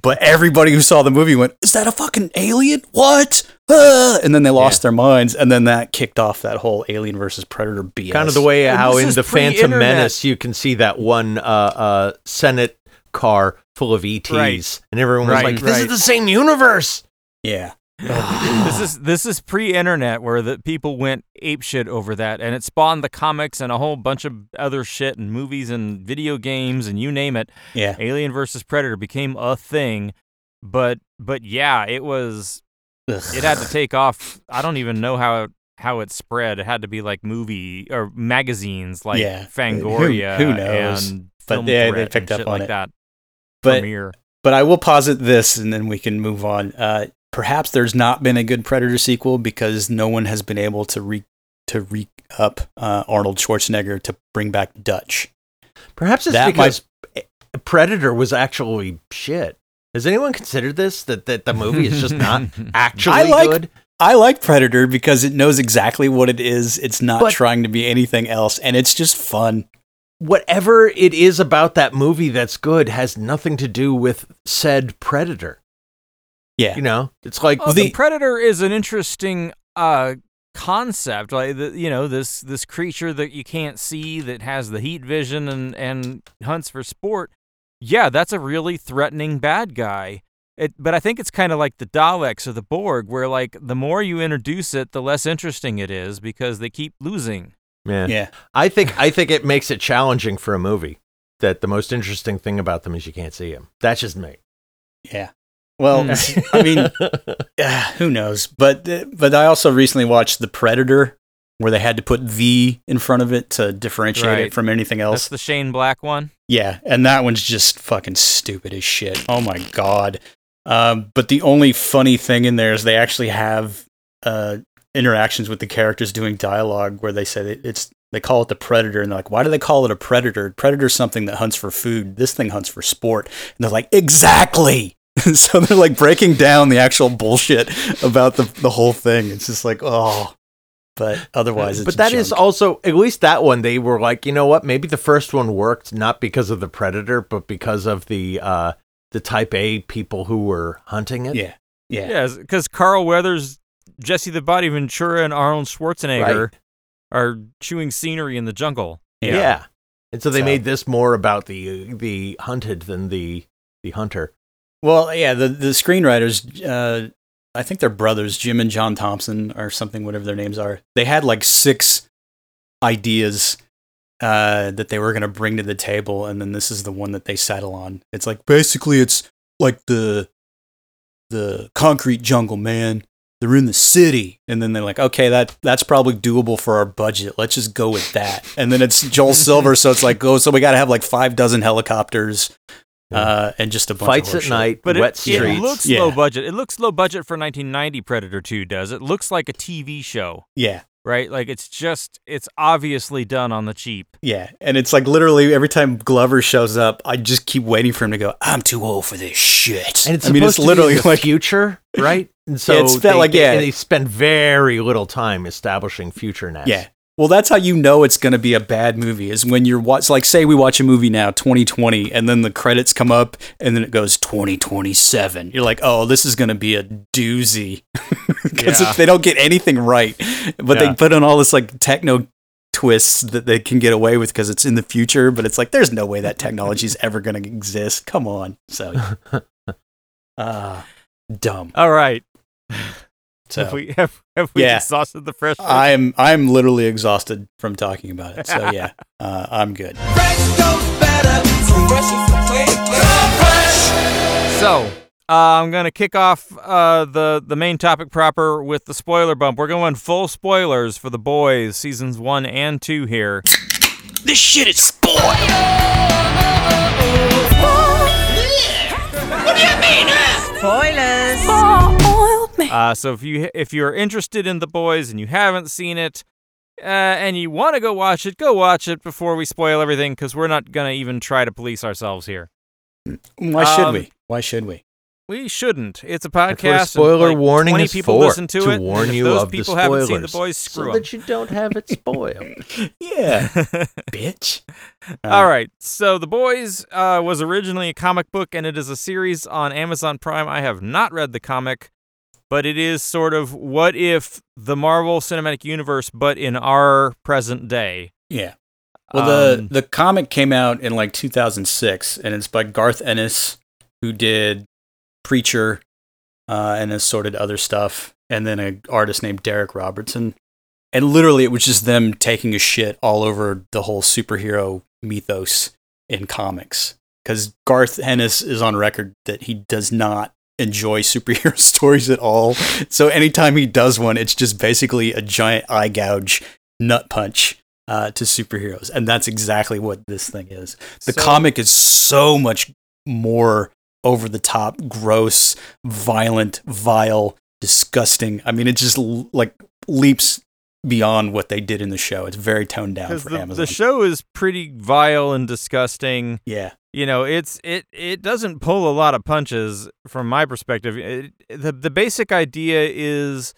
But everybody who saw the movie went, "Is that a fucking alien? What?" Ah! And then they lost their minds, and then that kicked off that whole Alien versus Predator BS. Kind of the way And how in the Phantom pre-internet. Menace you can see that one uh, uh, Senate car full of ETs, Right. and everyone was Right, like, "This is the same universe." yeah, this is this is pre-internet where the people went apeshit over that, and it spawned the comics and a whole bunch of other shit and movies and video games and you name it. yeah. Alien versus Predator became a thing, but but yeah, it was it had to take off. I don't even know how it, how it spread. It had to be like movie or magazines like Yeah. Fangoria Who- who knows? and But yeah, they picked and up shit on like it. that. But Premiere. But I will posit this, and then we can move on. Uh, perhaps there's not been a good Predator sequel because no one has been able to re to re up uh, Arnold Schwarzenegger to bring back Dutch. Perhaps it's That because Predator was actually shit. Has anyone considered this? That that the movie is just not actually I like- good. I like Predator because it knows exactly what it is. It's not But- trying to be anything else, and it's just fun. Whatever it is about that movie that's good has nothing to do with said Predator. Yeah, You know, it's like Oh, the, the predator is an interesting uh concept like the, you know this this creature that you can't see that has the heat vision and and hunts for sport yeah that's a really threatening bad guy it, but i think it's kind of like the daleks or the borg where like the more you introduce it the less interesting it is because they keep losing yeah. yeah. I think I think it makes it challenging for a movie. That the most interesting thing about them is you can't see them. That's just me. Yeah. Well, Hmm. I mean, uh, who knows? But but I also recently watched The Predator, where they had to put the in front of it to differentiate Right. it from anything else. That's the Shane Black one. Yeah, and that one's just fucking stupid as shit. Oh my god. Um, but the only funny thing in there is they actually have uh, interactions with the characters doing dialogue where they say it's they call it the predator and they're like, why do they call it a predator? Predator's something that hunts for food. This thing hunts for sport. And they're like, exactly. so they're like breaking down the actual bullshit about the the whole thing. It's just like, oh. But otherwise, it's but that is junk. also at least that one they were like you know what maybe the first one worked not because of the predator but because of the uh the type a people who were hunting it yeah, yeah, Yeah, because Carl Weathers, Jesse the Body Ventura, and Arnold Schwarzenegger Right. are chewing scenery in the jungle. yeah, and so they So- made this more about the the hunted than the the hunter Well, yeah, the the screenwriters, uh, I think they're brothers, Jim and John Thompson or something, whatever their names are. They had like six ideas uh, that they were going to bring to the table, and then this is the one that they settle on. It's like basically it's like the the concrete jungle, man. They're in the city, and then they're like, okay, that that's probably doable for our budget. Let's just go with that. And then it's Joel Silver, so it's like, oh, so we got to have like five dozen helicopters, uh, and just a bunch fights of at night But wet it, streets it looks Yeah. low budget. It looks low budget for 1990 Predator 2 does. It looks like a TV show, Yeah, right? Like it's just, it's obviously done on the cheap. Yeah, and it's like literally every time Glover shows up, I just keep waiting for him to go. I'm too old for this shit. and it's I mean, it's supposed to be literally in the like future right and so it's felt they, like- they- yeah. they spend very little time establishing future nets yeah. Well, that's how you know it's going to be a bad movie is when you're watch like say we watch a movie now 2020 and then the credits come up and then it goes 2027. You're like, "Oh, this is going to be a doozy." Cuz Yeah. if they don't get anything right, but Yeah. they put on all this like techno twists that they can get away with because it's in the future, but it's like there's no way that technology is ever going to exist. Come on. So uh dumb. All right. So Have we, have, have we Yeah. exhausted the fresh? I'm I'm literally exhausted from talking about it. So yeah, uh, I'm good. So, uh, I'm going to kick off uh, the, the main topic proper with the spoiler bump. We're going full spoilers for The Boys, seasons one and two here. This shit is spoiled. What do you mean, huh? Uh, so if you if you're interested in The Boys and you haven't seen it, uh, and you want to go watch it, go watch it before we spoil everything, because we're not going to even try to police ourselves here. Why should Um, we? Why should we? We shouldn't. It's a podcast. what a and, spoiler like, warning 20 is people for, listen to, to it. and warn you those of the people haven't seen The spoilers, Boys, so screw that you don't have it spoiled. Yeah, bitch. Uh, All right. So The Boys uh, was originally a comic book, and it is a series on Amazon Prime. I have not read the comic, but it is sort of what if the Marvel Cinematic Universe, but in our present day. Yeah. Well, the Um, the comic came out in like 2006, and it's by Garth Ennis, who did Preacher, uh, and assorted other stuff, and then an artist named Darick Robertson. And literally, it was just them taking a shit all over the whole superhero mythos in comics. Because Garth Ennis is on record that he does not enjoy superhero stories at all. So anytime he does one, it's just basically a giant eye gouge nut punch uh, to superheroes, and that's exactly what this thing is. The So- comic is so much more over the top, gross, violent, vile, disgusting. I mean, it just l- like leaps beyond what they did in the show. It's very toned down for the, Amazon. the show is pretty vile and disgusting. yeah, you know it's it it doesn't pull a lot of punches from my perspective it, the the basic idea is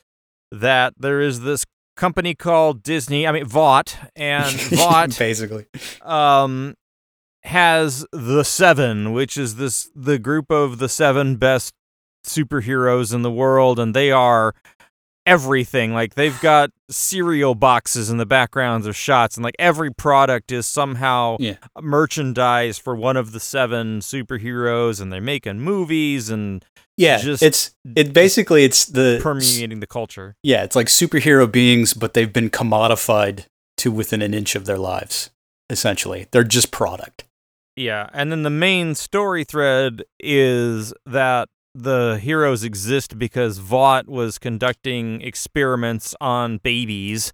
that there is this company called Disney I mean Vought and Vought basically. um has the 7 which is this the group of the 7 best superheroes in the world and they are everything like they've got cereal boxes in the backgrounds of shots and like every product is somehow Yeah. merchandise for one of the seven superheroes and they're making movies and Yeah, Just- it's it basically it's the permeating the culture. Yeah, it's like superhero beings, but they've been commodified to within an inch of their lives. Essentially, they're just product. Yeah, and then the main story thread is that the heroes exist because Vought was conducting experiments on babies,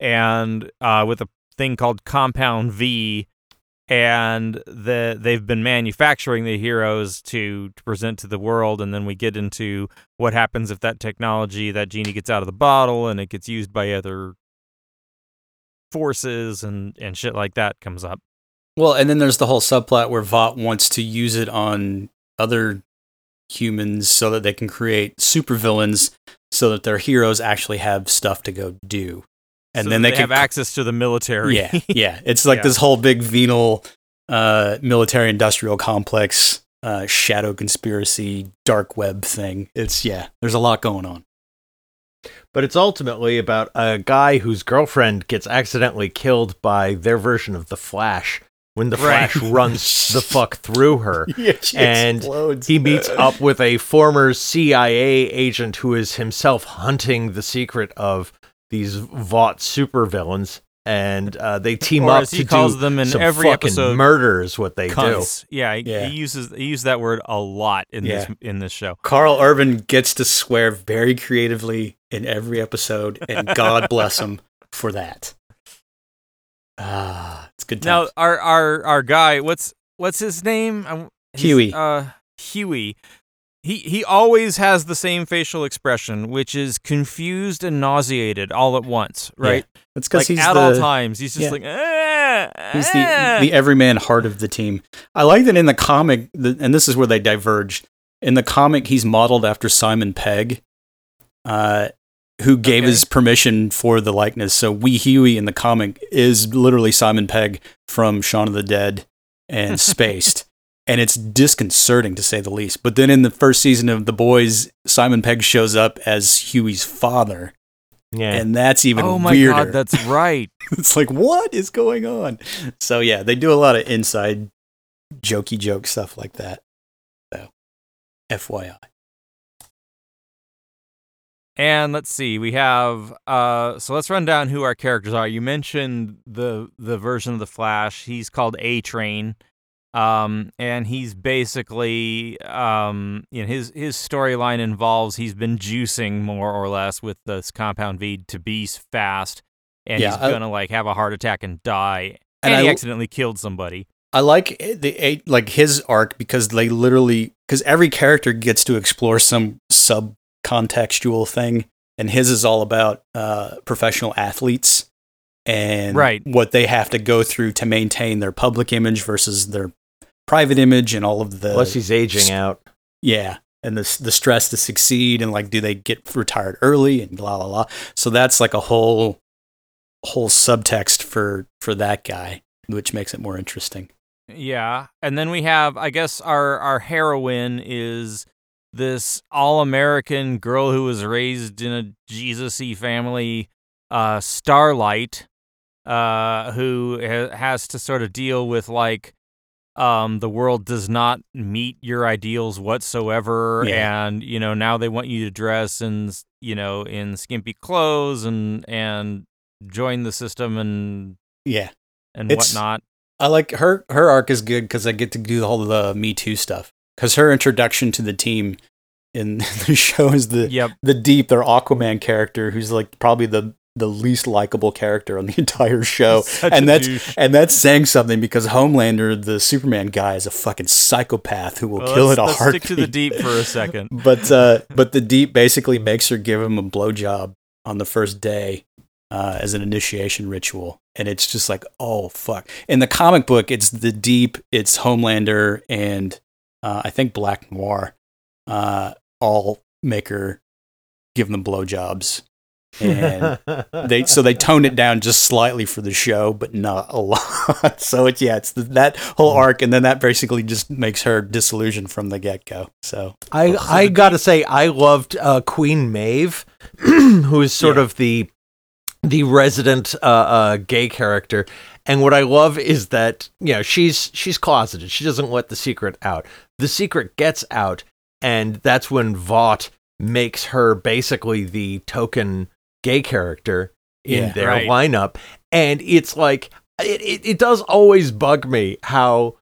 and uh, with a thing called Compound V, and the they've been manufacturing the heroes to, to present to the world, and then we get into what happens if that technology, that genie gets out of the bottle, and it gets used by other forces and and shit like that comes up. Well, and then there's the whole subplot where Vought wants to use it on other humans so that they can create supervillains so that their heroes actually have stuff to go do. And So then they, they can have access to the military. Yeah, yeah. It's like Yeah. this whole big venal uh, military industrial complex, uh, shadow conspiracy, dark web thing. It's, yeah, there's a lot going on. But it's ultimately about a guy whose girlfriend gets accidentally killed by their version of the Flash when the Right. Flash runs the fuck through her. Yeah, she and explodes. he meets up with a former CIA agent who is himself hunting the secret of these Vought supervillains. And uh, they team Or up as he to calls do them in some every fucking episode, murder is what they do. Cunts. Yeah, he, Yeah. he uses he used that word a lot in this in this show. Karl Urban gets to swear very creatively in every episode, and God bless him for that. Ah, it's good Now times. our our our guy, what's what's his name? Hughie. Uh, Hughie. He he always has the same facial expression, which is confused and nauseated all at once, right? That's because Like he's at the, all times, he's just yeah. like, "Ah, He's ah." the the everyman heart of the team. I like that in the comic, the, and this is where they diverge. In the comic, he's modeled after Simon Pegg, uh, who gave Okay. his permission for the likeness. So Wee Hughie in the comic is literally Simon Pegg from Shaun of the Dead and Spaced. And it's disconcerting to say the least. But then in the first season of The Boys, Simon Pegg shows up as Hughie's father. Yeah. And that's even oh my weirder god, that's right. it's like what is going on so yeah they do a lot of inside jokey joke stuff like that so fyi And let's see, we have uh so let's run down who our characters are. You mentioned the the version of the Flash. He's called A Train. Um and he's basically um you know his his storyline involves he's been juicing more or less with this compound V to be fast and Yeah, he's I- to like have a heart attack and die. And And, he I- accidentally killed somebody. i like the eight like his arc because they literally because every character gets to explore some sub contextual thing and his is all about uh professional athletes and Right. what they have to go through to maintain their public image versus their private image and all of the Plus, he's aging out. Yeah. And the the stress to succeed and like do they get retired early and blah blah blah. So that's like a whole whole subtext for for that guy, which makes it more interesting. Yeah, and then we have, I guess, our our heroine is this all-American girl who was raised in a Jesus-y family, uh, Starlight, uh, who ha- has to sort of deal with like, um, the world does not meet your ideals whatsoever, Yeah. and you know now they want you to dress in, you know, in skimpy clothes and and join the system and Yeah. and It's- whatnot. I like her her arc is good because I get to do all the Me Too stuff. Because her introduction to the team in the show is the Yep. the deep, their Aquaman character, who's like probably the the least likable character on the entire show. Such and that's douche. and that's saying something because Homelander, the Superman guy, is a fucking psychopath who will Well, kill at a heartbeat. stick to the deep for a second. but uh, but the deep basically makes her give him a blowjob on the first day uh, as an initiation ritual, and it's just like, oh fuck. In the comic book, it's the deep, it's Homelander, and uh, I think Black Noir uh, all make her give them blowjobs, and they so they toned it down just slightly for the show, but not a lot. so it's yeah, it's th- that whole arc, and then that basically just makes her disillusioned from the get go. So I I gotta say I loved uh, Queen Maeve, who is sort Yeah. of the the resident uh, uh, gay character, and what I love is that you know she's she's closeted. She doesn't let the secret out. The secret gets out, and that's when Vought makes her basically the token gay character in Yeah. their Right. lineup, and it's like it, it it does always bug me how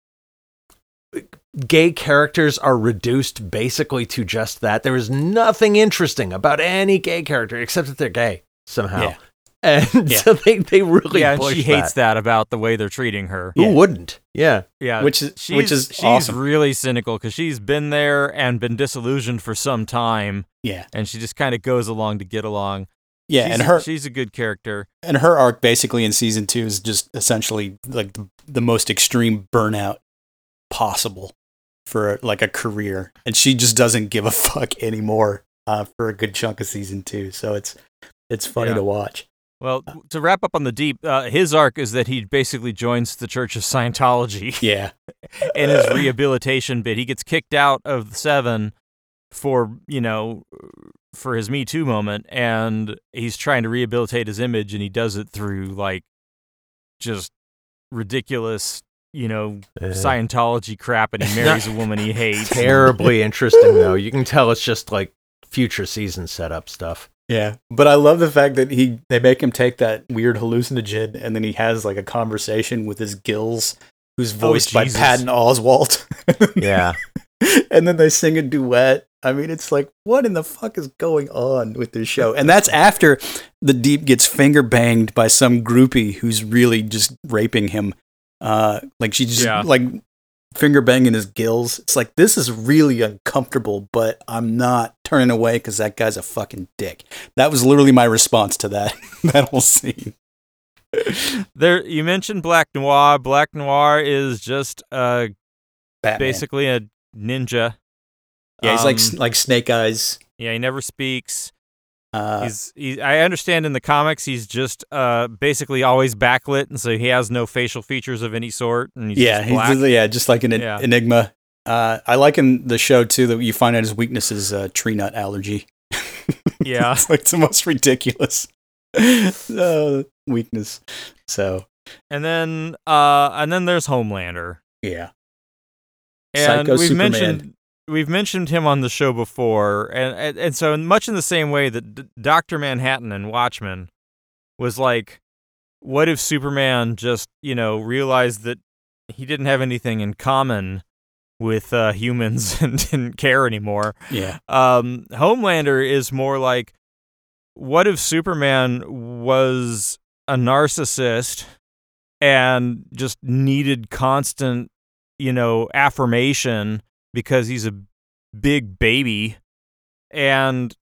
gay characters are reduced basically to just that. There is nothing interesting about any gay character except that they're gay somehow. Yeah. And Yeah. so they, they really yeah, and push she hates that about the way they're treating her. Who Yeah. wouldn't? Yeah. Yeah, Which is- she's, which is she's awesome. really cynical because she's been there and been disillusioned for some time, Yeah, and she just kind of goes along to get along. yeah, she's, and her she's a good character. and her arc basically in season two is just essentially like the, the most extreme burnout possible for like a career, and she just doesn't give a fuck anymore uh, for a good chunk of season two. So it's it's funny Yeah. to watch. Well, to wrap up on the deep, uh, his arc is that he basically joins the Church of Scientology Yeah, in his rehabilitation bit. He gets kicked out of the Seven for you know for his Me Too moment, and he's trying to rehabilitate his image, and he does it through like just ridiculous, you know, Uh, Scientology crap, and he marries a woman he hates. terribly interesting though. You can tell it's just like future season setup stuff. Yeah. But I love the fact that he they make him take that weird hallucinogen, and then he has like a conversation with his gills, who's voiced by Jesus. Patton Oswalt. Yeah. and then they sing a duet. I mean, it's like, what in the fuck is going on with this show? And that's after the deep gets finger banged by some groupie who's really just raping him. Uh, like she just Yeah. like finger banging his gills. It's like this is really uncomfortable, but I'm not turning away because that guy's a fucking dick. That was literally my response to that that whole scene. There, you mentioned Black Noir. Black Noir is just uh, Batman. basically a ninja. yeah, he's like Um, like Snake Eyes. yeah, he never speaks. Uh, he's he, I understand in the comics he's just uh basically always backlit, and so he has no facial features of any sort. And he's yeah, just he's black. just- yeah, just like an Yeah. enigma. Uh, I like in the show too that you find out his weakness is uh, tree nut allergy. Yeah. it's like the most ridiculous uh, weakness. So and then uh and then there's Homelander. yeah, and Psycho we've Superman. mentioned we've mentioned him on the show before, and and, and so much in the same way that Doctor Manhattan and Watchmen was like, what if Superman just you know realized that he didn't have anything in common with uh, humans and didn't care anymore? yeah, Um, Homelander is more like, what if Superman was a narcissist and just needed constant, you know, affirmation because he's a big baby and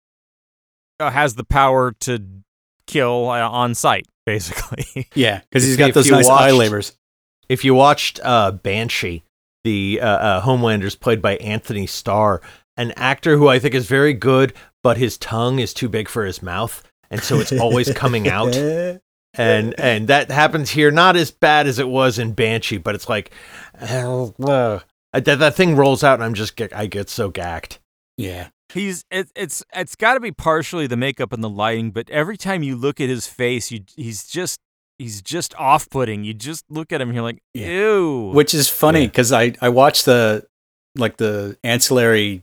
uh, has the power to kill uh, on sight, basically. yeah, because he's got those nice eye labors. If you watched uh, Banshee, the uh, uh, Homelander's played by Antony Starr, an actor who I think is very good, but his tongue is too big for his mouth, and so it's always coming out. And and that happens here, not as bad as it was in Banshee, but it's like uh, Uh, that that thing rolls out, and I'm just I get so gacked. yeah, He's it, it's it's got to be partially the makeup and the lighting, but every time you look at his face, you he's just he's just off-putting. You just look at him, and you're like, Yeah. ew. which is funny Yeah. because I I watched the like the ancillary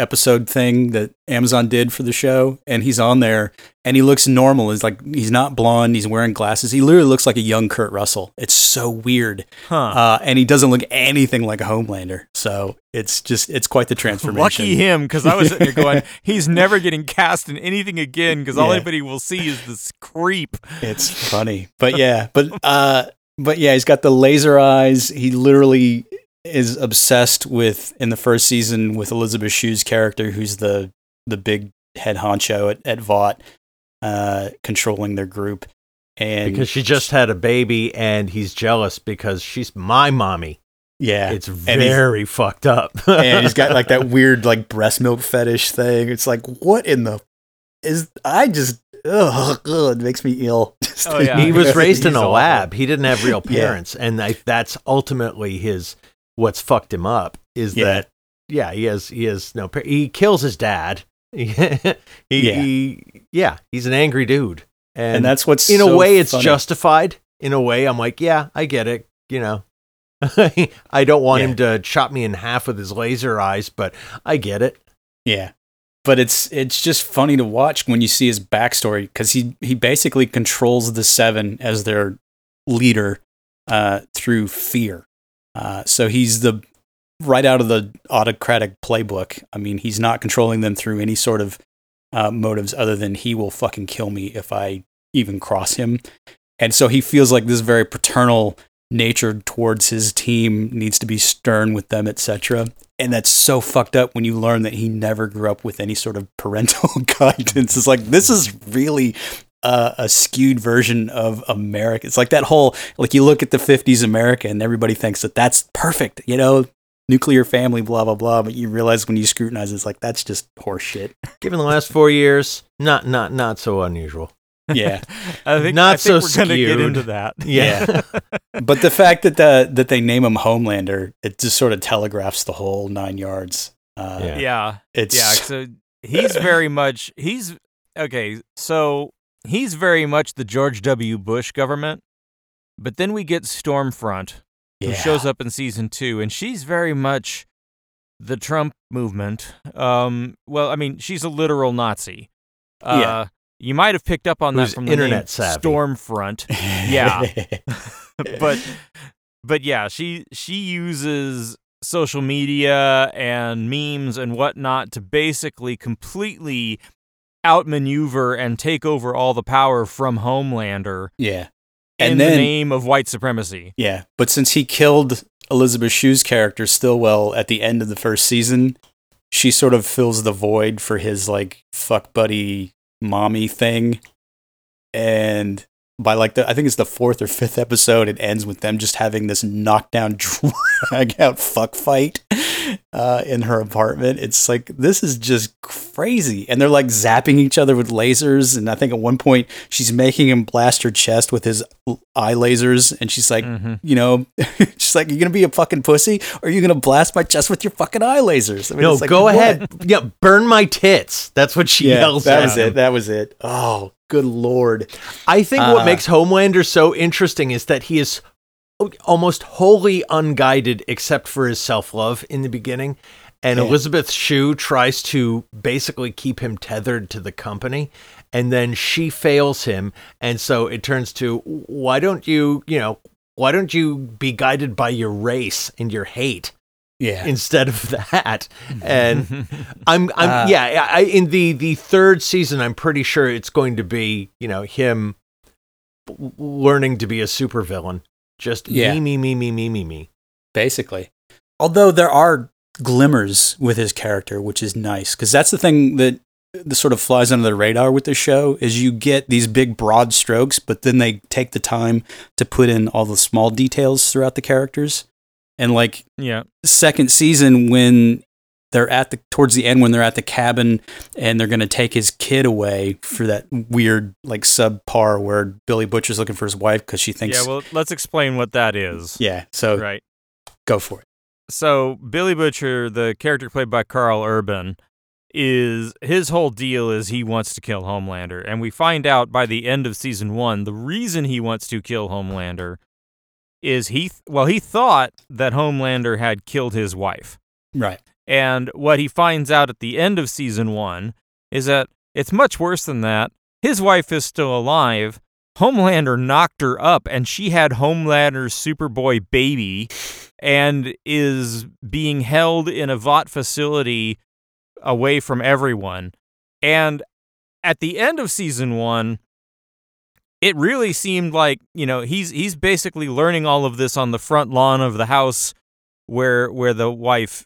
episode thing that Amazon did for the show, and he's on there, and he looks normal. He's like he's not blonde. He's wearing glasses. He literally looks like a young Kurt Russell. It's so weird, huh? uh, and he doesn't look anything like a Homelander. So it's just it's quite the transformation. Lucky him, because I was sitting there going, he's never getting cast in anything again, because all Yeah. anybody will see is this creep. It's funny, but yeah, but uh, but yeah, he's got the laser eyes. He literally is obsessed with in the first season with Elizabeth Shue's character, who's the the big head honcho at at Vought, uh, controlling their group, and Because she just had a baby, and he's jealous because she's my mommy. yeah, It's very fucked up. and he's got like that weird like breast milk fetish thing. It's like what in the is I just ugh, ugh, it makes me ill. Oh, yeah. he was raised in a lab. He didn't have real Yeah. parents, and I, that's ultimately his what's fucked him up. Is Yeah. that yeah, he has he has no. He kills his dad. he, Yeah. he yeah, he's an angry dude, and, and that's what's in a way it's funny. justified. In a way, I'm like, yeah, I get it. You know, I don't want Yeah. him to chop me in half with his laser eyes, but I get it. Yeah. But it's it's just funny to watch when you see his backstory because he he basically controls the seven as their leader uh, through fear. Uh, so he's the right out of the autocratic playbook. I mean, he's not controlling them through any sort of uh, motives other than he will fucking kill me if I even cross him. And so he feels like this very paternal nature towards his team needs to be stern with them, etc. And that's so fucked up when you learn that he never grew up with any sort of parental guidance. It's like this is really uh, a skewed version of America. It's like that whole like you look at the '50s America and everybody thinks that that's perfect, you know, nuclear family, blah blah blah. But you realize when you scrutinize, it's like that's just horseshit. Given the last four years, not not not so unusual. Yeah, I think, Not I think so we're gonna get into that. Yeah. but the fact that the that they name him Homelander, it just sort of telegraphs the whole nine yards. Uh, Yeah. Yeah. It's Yeah, so he's very much he's okay, so he's very much the George W. Bush government. But then we get Stormfront, who yeah. shows up in season 2 and she's very much the Trump movement. Um well, I mean, she's a literal Nazi. Uh Yeah. you might have picked up on that from the internet savvy. Stormfront. Yeah. but but yeah, she she uses social media and memes and whatnot to basically completely outmaneuver and take over all the power from Homelander yeah. in And the name of white supremacy. Yeah, but since he killed Elizabeth Shue's character Stillwell at the end of the first season, she sort of fills the void for his like fuck buddy mommy thing. And by like the I think it's the fourth or fifth episode, it ends with them just having this knockdown drag out fuck fight uh, in her apartment. It's like this is just crazy. And they're like zapping each other with lasers. And I think at one point she's making him blast her chest with his eye lasers, and she's like, Mhm. you know, she's like, "You're gonna be a fucking pussy, or are you gonna blast my chest with your fucking eye lasers?" I mean, no, it's like, go what? ahead. Yeah, burn my tits. That's what she Yeah, yells that at was him. it. That was it. Oh, good lord. I think Uh, what makes Homelander so interesting is that he is almost wholly unguided except for his self-love in the beginning. And Yeah. Elizabeth Shue tries to basically keep him tethered to the company. And then she fails him. And so it turns to why don't you, you know, why don't you be guided by your race and your hate Yeah, instead of that? And I'm, I'm, Uh, yeah, I, in the the third season, I'm pretty sure it's going to be, you know, him learning to be a supervillain. Just Yeah. me, me, me, me, me, me, me. basically. Although there are glimmers with his character, which is nice because that's the thing that the sort of flies under the radar with the show is you get these big broad strokes, but then they take the time to put in all the small details throughout the characters. And like Yeah. second season when they're at the towards the end when they're at the cabin and they're gonna take his kid away for that weird like subpar where Billy Butcher's looking for his wife because she thinks Yeah, well, let's explain what that is. yeah so Right. go for it so Billy Butcher, the character played by Karl Urban, is his whole deal is he wants to kill Homelander, and we find out by the end of season one the reason he wants to kill Homelander is he th- well he thought that Homelander had killed his wife, right and what he finds out at the end of season one is that it's much worse than that. His wife is still alive. Homelander knocked her up, and she had Homelander's Superboy baby and is being held in a Vought facility away from everyone. And at the end of season one, it really seemed like, you know, he's he's basically learning all of this on the front lawn of the house where where the wife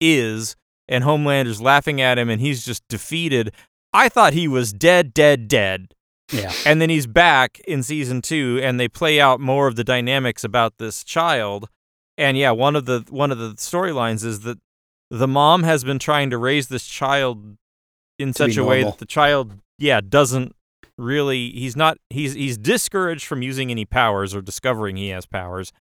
is, and Homelander's laughing at him and he's just defeated. I thought he was dead, dead, dead. yeah And then he's back in season two, and they play out more of the dynamics about this child. And yeah, one of the one of the storylines is that the mom has been trying to raise this child in To such a way that the child, yeah, doesn't really. He's not. He's he's discouraged from using any powers or discovering he has powers.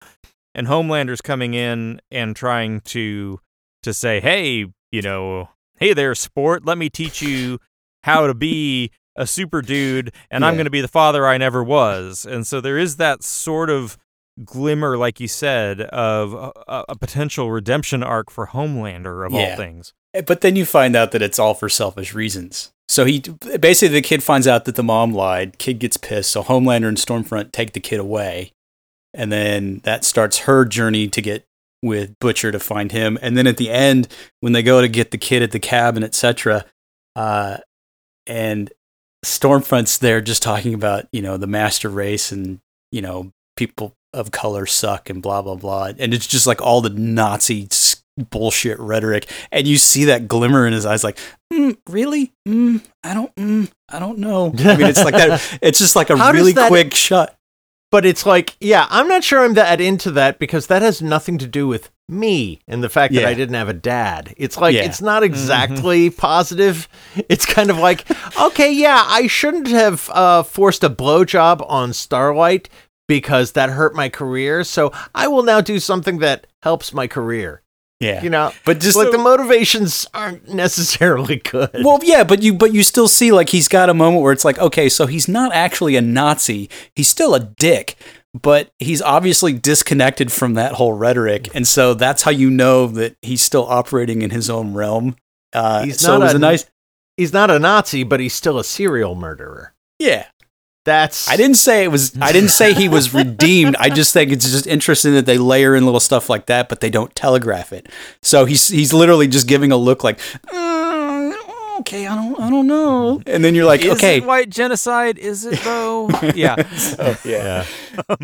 And Homelander's coming in and trying to to say, hey, you know, hey there, sport. Let me teach you how to be a super dude, and I'm going to be the father I never was. And so there is that sort of glimmer, like you said, of a, a- a potential redemption arc for Homelander of Yeah. all things. Eh, but then you find out that it's all for selfish reasons so he basically the kid finds out that the mom lied kid gets pissed so homelander and stormfront take the kid away and then that starts her journey to get with Butcher to find him, and then at the end when they go to get the kid at the cabin, etc. Uh, and Stormfront's there just talking about you know the master race and you know people of color suck and blah blah blah, and it's just like all the Nazi bullshit rhetoric, and you see that glimmer in his eyes, like, mm, really? Mm, I don't, mm, I don't know. I mean, it's like that. It's just like a really that- quick shot. But it's like, yeah, I'm not sure I'm that into that because that has nothing to do with me and the fact that I didn't have a dad. It's like Yeah. it's not exactly positive. It's kind of like, okay, yeah, I shouldn't have uh, forced a blowjob on Starlight because that hurt my career. So I will now do something that helps my career. Yeah, You know, but just like the motivations aren't necessarily good. Well, yeah, but you but you still see like he's got a moment where it's like, okay, so he's not actually a Nazi. He's still a dick, but he's obviously disconnected from that whole rhetoric, and so that's how you know that he's still operating in his own realm. Uh, He's so not a- a nice, He's not a Nazi, but he's still a serial murderer. yeah. That's I didn't say it was. I didn't say he was redeemed. I just think it's just interesting that they layer in little stuff like that, but they don't telegraph it. So he's he's literally just giving a look like, "Mm, okay, I don't I don't know, and then you're like, Is okay, it white genocide? Is it though? yeah. yeah.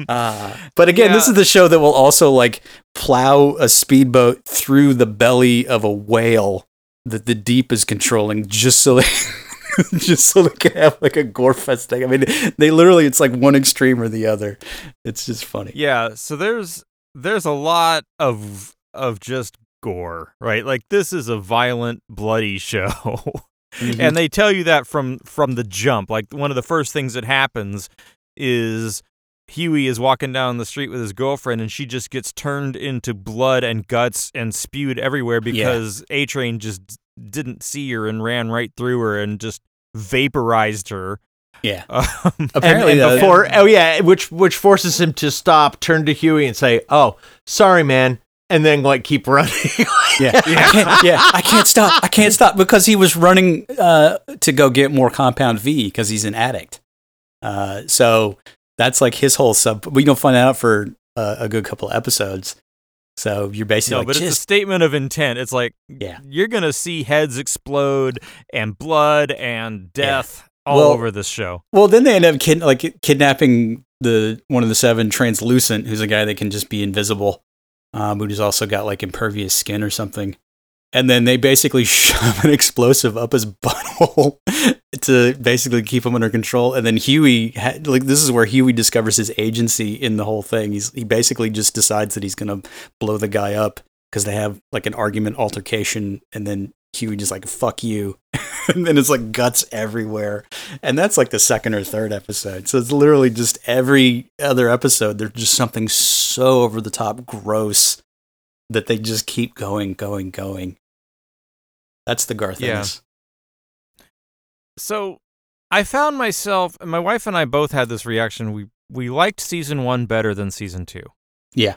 Uh, but again, this is the show that will also like plow a speedboat through the belly of a whale that the deep is controlling just so they just so they can have like a gore fest thing. I mean, they literally it's like one extreme or the other. It's just funny. Yeah, so there's there's a lot of of just gore, right? Like this is a violent, bloody show. Mm-hmm. and they tell you that from from the jump. Like one of the first things that happens is Hughie is walking down the street with his girlfriend and she just gets turned into blood and guts and spewed everywhere because A Train just didn't see her and ran right through her and just vaporized her. Yeah. Um, Apparently, and, and though- before oh yeah which which forces him to stop turn to hughie and say oh sorry man and then like keep running Yeah, I can't, yeah, I can't stop. I can't stop because he was running uh, to go get more Compound V because he's an addict. Uh, so that's like his whole sub. We gonna find out for uh, a good couple episodes. So you're basically No, like, but it's a statement of intent. It's like Yeah. you're gonna see heads explode and blood and death all Well- over this show. well. Then they end up kid- like kidnapping the one of the seven, translucent, who's a guy that can just be invisible, um, who's also got like impervious skin or something. And then they basically shove an explosive up his butthole to basically keep him under control. And then Hughie, like this is where Hughie discovers his agency in the whole thing. He's he basically just decides that he's gonna blow the guy up because they have like an argument altercation, and then Hughie just like fuck you, and then it's like guts everywhere, and that's like the second or third episode. So it's literally just every other episode. There's just something so over the top gross that they just keep going, going, going. That's the Garth Yeah. Ennis. So I found myself my wife and I both had this reaction. We we liked season one better than season two. Yeah.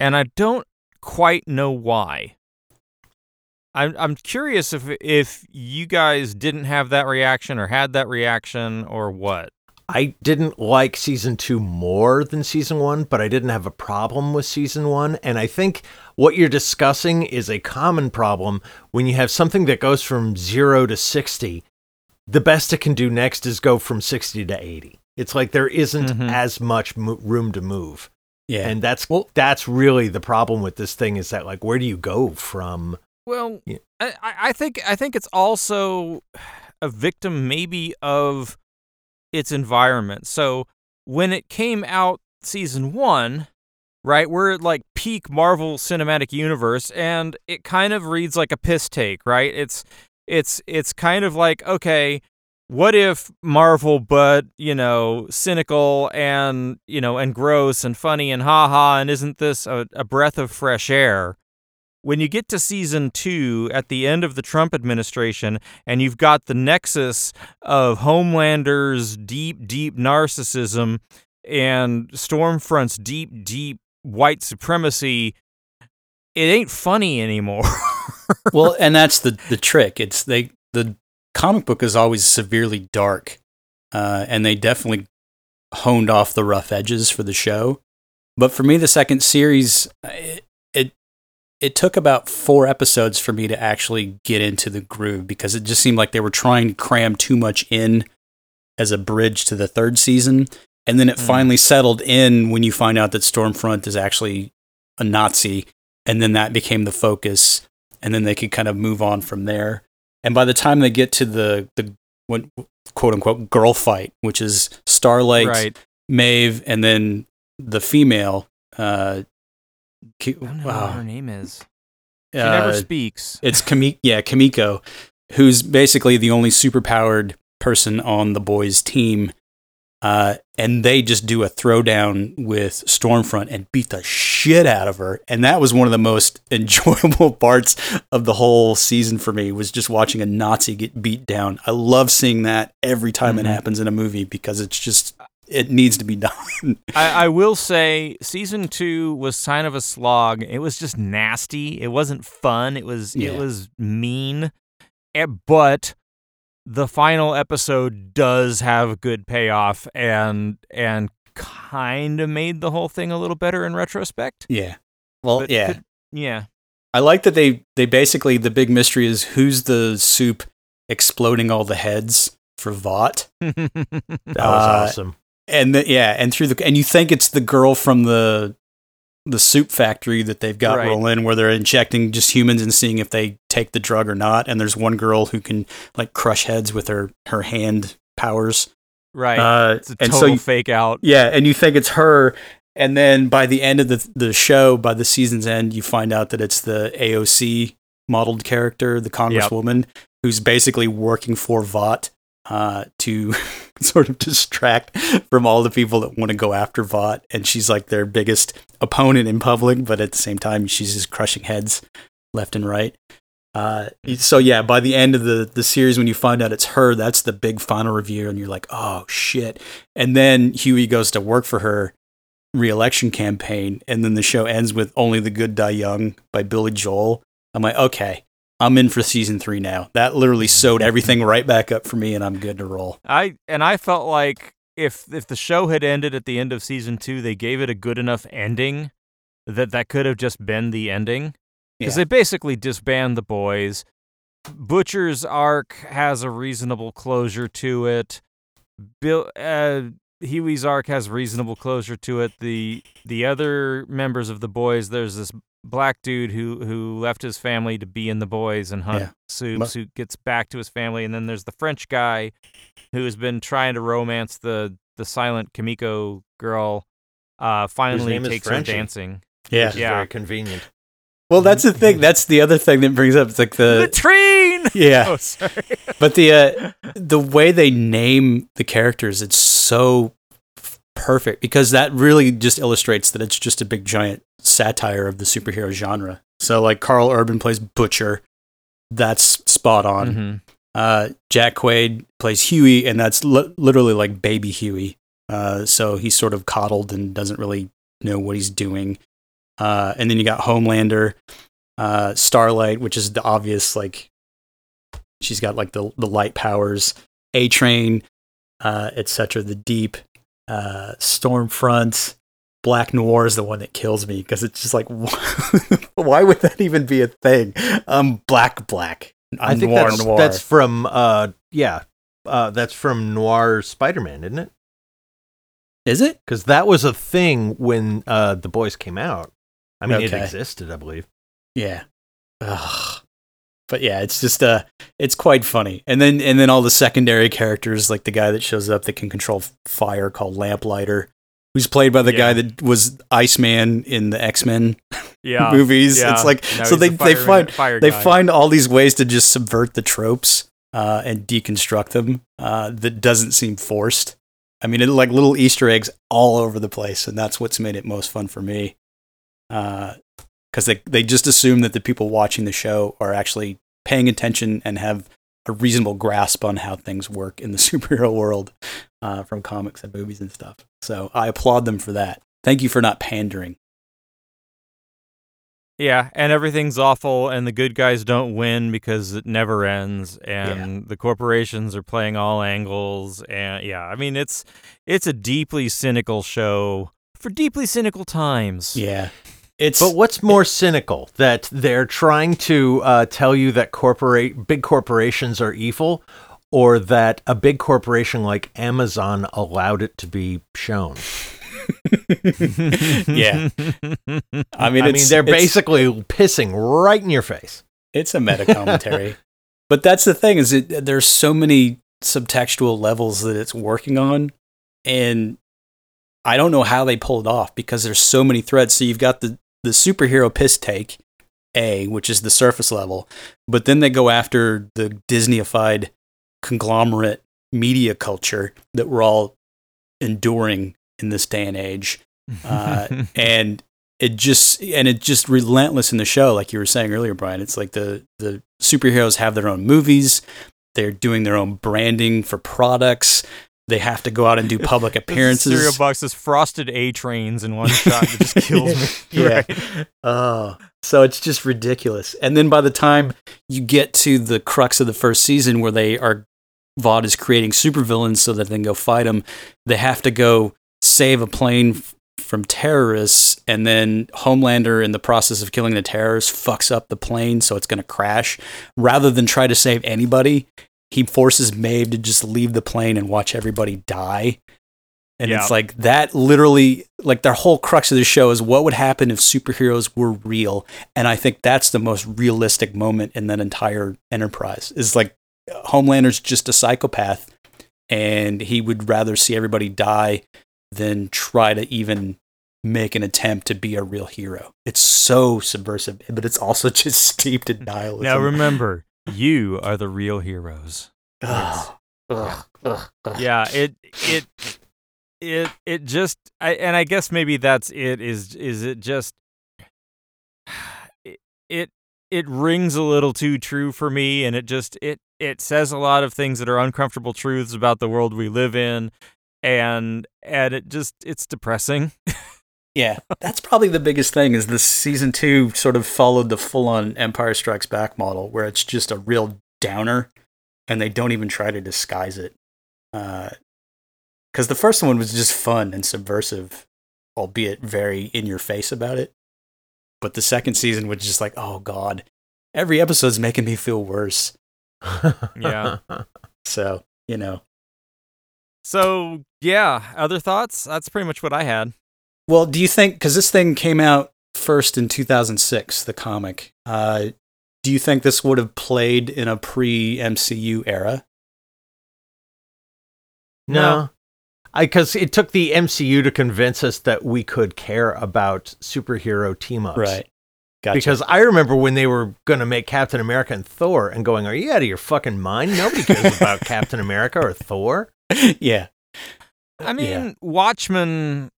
And I don't quite know why. I'm I'm curious if if you guys didn't have that reaction or had that reaction or what. i didn't like season two more than season one but i didn't have a problem with season one and i think what you're discussing is a common problem when you have something that goes from zero to 60 the best it can do next is go from 60 to 80 it's like there isn't Mhm. as much mo- room to move Yeah. and that's that's really the problem with this thing is that like where do you go from Well, Yeah. I, I I think I think it's also a victim maybe of its environment. So when it came out season one, right, we're at like peak Marvel Cinematic Universe, and it kind of reads like a piss take, right? It's it's it's kind of like okay. What if Marvel, but you know, cynical and you know, and gross and funny and haha, and isn't this a, a breath of fresh air? when you get to season two at the end of the Trump administration and you've got the nexus of Homelander's deep, deep narcissism and Stormfront's deep, deep white supremacy, it ain't funny anymore. well, and that's the the trick. It's they the comic book is always severely dark, uh, and they definitely honed off the rough edges for the show. But for me, the second series, it, it it took about four episodes for me to actually get into the groove because it just seemed like they were trying to cram too much in as a bridge to the third season. And then it Mm. finally settled in when you find out that Stormfront is actually a Nazi. And then that became the focus. And then they could kind of move on from there. And by the time they get to the, the what, quote unquote girl fight, which is Starlight, right. Maeve, and then the female, uh, Ki- I don't know wow. what her name is. She Uh, never speaks. it's Kami- yeah, Kamiko, who's basically the only superpowered person on the boys' team. Uh, and they just do a throwdown with Stormfront and beat the shit out of her. And that was one of the most enjoyable parts of the whole season for me was just watching a Nazi get beat down. I love seeing that every time Mhm. it happens in a movie because it's just it needs to be done. I, I will say season two was kind of a slog. It was just nasty. It wasn't fun. It was Yeah. it was mean. Eh, But the final episode does have good payoff and and kind of made the whole thing a little better in retrospect. yeah. Well, But yeah. could- yeah. I like that they they basically the big mystery is who's the supe exploding all the heads for Vought. That was Uh, awesome. and the, yeah, and through the and you think it's the girl from the the supe factory that they've got Right. rolling where they're injecting just humans and seeing if they take the drug or not. And there's one girl who can like crush heads with her her hand powers. right. Uh, it's a and total so you, fake out. yeah, and you think it's her, and then by the end of the the show, by the season's end, you find out that it's the AOC modeled character, the congresswoman, who's basically working for Vought uh, to sort of distract from all the people that want to go after Vought, and she's like their biggest opponent in public, but at the same time, she's just crushing heads left and right. Uh, so yeah, by the end of the the series, when you find out it's her, that's the big final review, and you're like, oh shit. And then Hughie goes to work for her re-election campaign, and then the show ends with "Only the Good Die Young" by Billy Joel. I'm like, okay, I'm in for season three now. That literally sewed everything right back up for me, and I'm good to roll. I and I felt like if if the show had ended at the end of season two, they gave it a good enough ending that that could have just been the ending because Yeah. they basically disband the boys. Butcher's arc has a reasonable closure to it. Bill uh, Hughie's arc has reasonable closure to it. The the other members of the boys, there's this black dude who who left his family to be in the boys and hunt Yeah. supes, who gets back to his family, and then there's the French guy who has been trying to romance the the silent Kimiko girl. Uh, finally name is takes her dancing. Yeah. Which is Yeah. very convenient. Well, that's the thing. That's the other thing that brings up. It's like The the train. yeah. Oh, sorry. But the uh, the way they name the characters, it's so f- perfect because that really just illustrates that it's just a big giant satire of the superhero genre. So like Karl Urban plays Butcher, that's spot on. Mhm. Uh, Jack Quaid plays Hughie, and that's li- literally like baby Huey. Uh, so he's sort of coddled and doesn't really know what he's doing. Uh, and then you got Homelander, uh, Starlight, which is the obvious like she's got like the the light powers. A Train, uh, etc. The Deep, uh, Stormfront, Black Noir is the one that kills me because it's just like, why would that even be a thing? Um, Black Black. I think noir, that's noir. that's from uh yeah. Uh that's from Noir Spider-Man, isn't it? Is it? Cuz that was a thing when uh the boys came out. I mean it existed, I believe. Yeah. Ugh. But yeah, it's just uh it's quite funny. And then and then all the secondary characters like the guy that shows up that can control fire called Lamplighter, who's played by the Yeah. guy that was Iceman in the X-Men Yeah. movies. yeah. It's like so they the they find fire they find all these ways to just subvert the tropes uh, and deconstruct them uh, that doesn't seem forced. I mean, it like little Easter eggs all over the place, and that's what's made it most fun for me. Because they they just assume that the people watching the show are actually paying attention and have a reasonable grasp on how things work in the superhero world uh, from comics and movies and stuff. So I applaud them for that. Thank you for not pandering. Yeah, and everything's awful, and the good guys don't win because it never ends, and the corporations are playing all angles, and yeah, I mean it's it's a deeply cynical show for deeply cynical times. Yeah. It's But what's more cynical that they're trying to uh, tell you that corporate big corporations are evil, or that a big corporation like Amazon allowed it to be shown? yeah. I mean, I mean, they're it's- basically pissing right in your face. It's a meta commentary. but that's the thing is it there's so many subtextual levels that it's working on and I don't know how they pull it off because there's so many threads. So you've got the the superhero piss take A, which is the surface level, but then they go after the Disneyified conglomerate media culture that we're all enduring in this day and age. Uh, and it just and it just relentless in the show like you were saying earlier brian. It's like the the superheroes have their own movies. They're doing their own branding for products they have to go out and do public appearances Cereal boxes, frosted A trains in one shot that just kills me. yeah Right. oh so it's just ridiculous and then by the time you get to the crux of the first season where they are vought is creating supervillains so that they can go fight them they have to go save a plane f- from terrorists and then homelander in the process of killing the terrorists fucks up the plane so it's going to crash rather than try to save anybody he forces Maeve to just leave the plane and watch everybody die. And Yeah. it's like that literally like their whole crux of the show is what would happen if superheroes were real. And i think that's the most realistic moment in that entire enterprise is like homelander's just a psychopath and he would rather see everybody die than try to even make an attempt to be a real hero. It's so subversive but it's also just steeped in nihilism. Now remember, you are the real heroes. Ugh. Ugh. Ugh. Ugh. yeah it it it it just I, and i guess maybe that's it is is it just it, it it rings a little too true for me and it just it it says a lot of things that are uncomfortable truths about the world we live in and and it just it's depressing Yeah, that's probably the biggest thing is this season two sort of followed the full on Empire Strikes Back model where it's just a real downer and they don't even try to disguise it. Uh, because the first one was just fun and subversive, albeit very in your face about it. But the second season was just like, oh God, every episode's making me feel worse. Yeah. So, you know. so yeah other thoughts that's pretty much what i had Well, do you think because this thing came out first in 2006, the comic? Uh, do you think this would have played in a pre MCU era? No. Because it took the MCU to convince us that we could care about superhero team ups. Right. Gotcha. Because I remember when they were going to make Captain America and Thor and going, Are you out of your fucking mind? Nobody cares about Captain America or Thor. yeah, I mean, Yeah. Watchmen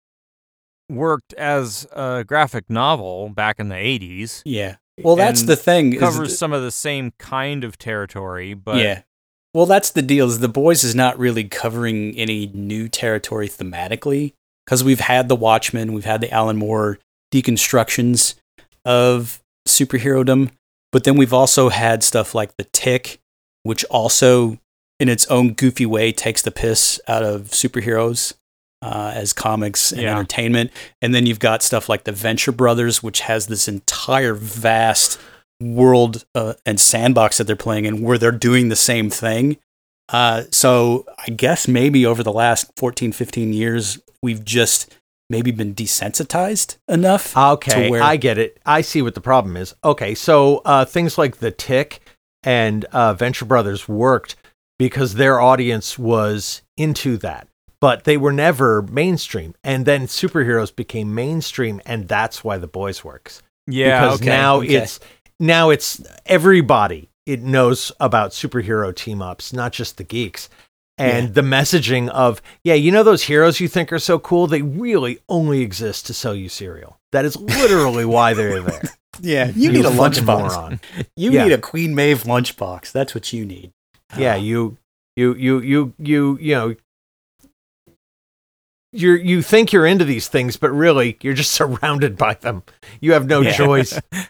worked as a graphic novel back in the 80s. yeah. Well, that's the thing. is Covers th- some of the same kind of territory, but yeah. Well, that's the deal. Is the boys is not really covering any new territory thematically because we've had the Watchmen, we've had the Alan Moore deconstructions of superherodom, but then we've also had stuff like the Tick, which also, in its own goofy way, takes the piss out of superheroes uh, as comics and Yeah. entertainment. And then you've got stuff like the Venture Brothers, which has this entire vast world uh, and sandbox that they're playing in where they're doing the same thing. Uh, so I guess maybe over the last 14, 15 years, we've just maybe been desensitized enough. Okay, to where- I get it. I see what the problem is. Okay, so uh, things like The Tick and uh, Venture Brothers worked because their audience was into that, but they were never mainstream. And then superheroes became mainstream, and that's why The Boys works. yeah, because okay. now okay. it's now it's everybody it knows about superhero team ups, not just the geeks. And Yeah. the messaging of, yeah, you know those heroes you think are so cool, they really only exist to sell you cereal. That is literally why they're there. yeah, you need a fucking lunchbox. moron. You Yeah. need a Queen Maeve lunchbox. That's what you need. Yeah, Uh, you you you you you you know you you think you're into these things, but really you're just surrounded by them. You have no Yeah. choice.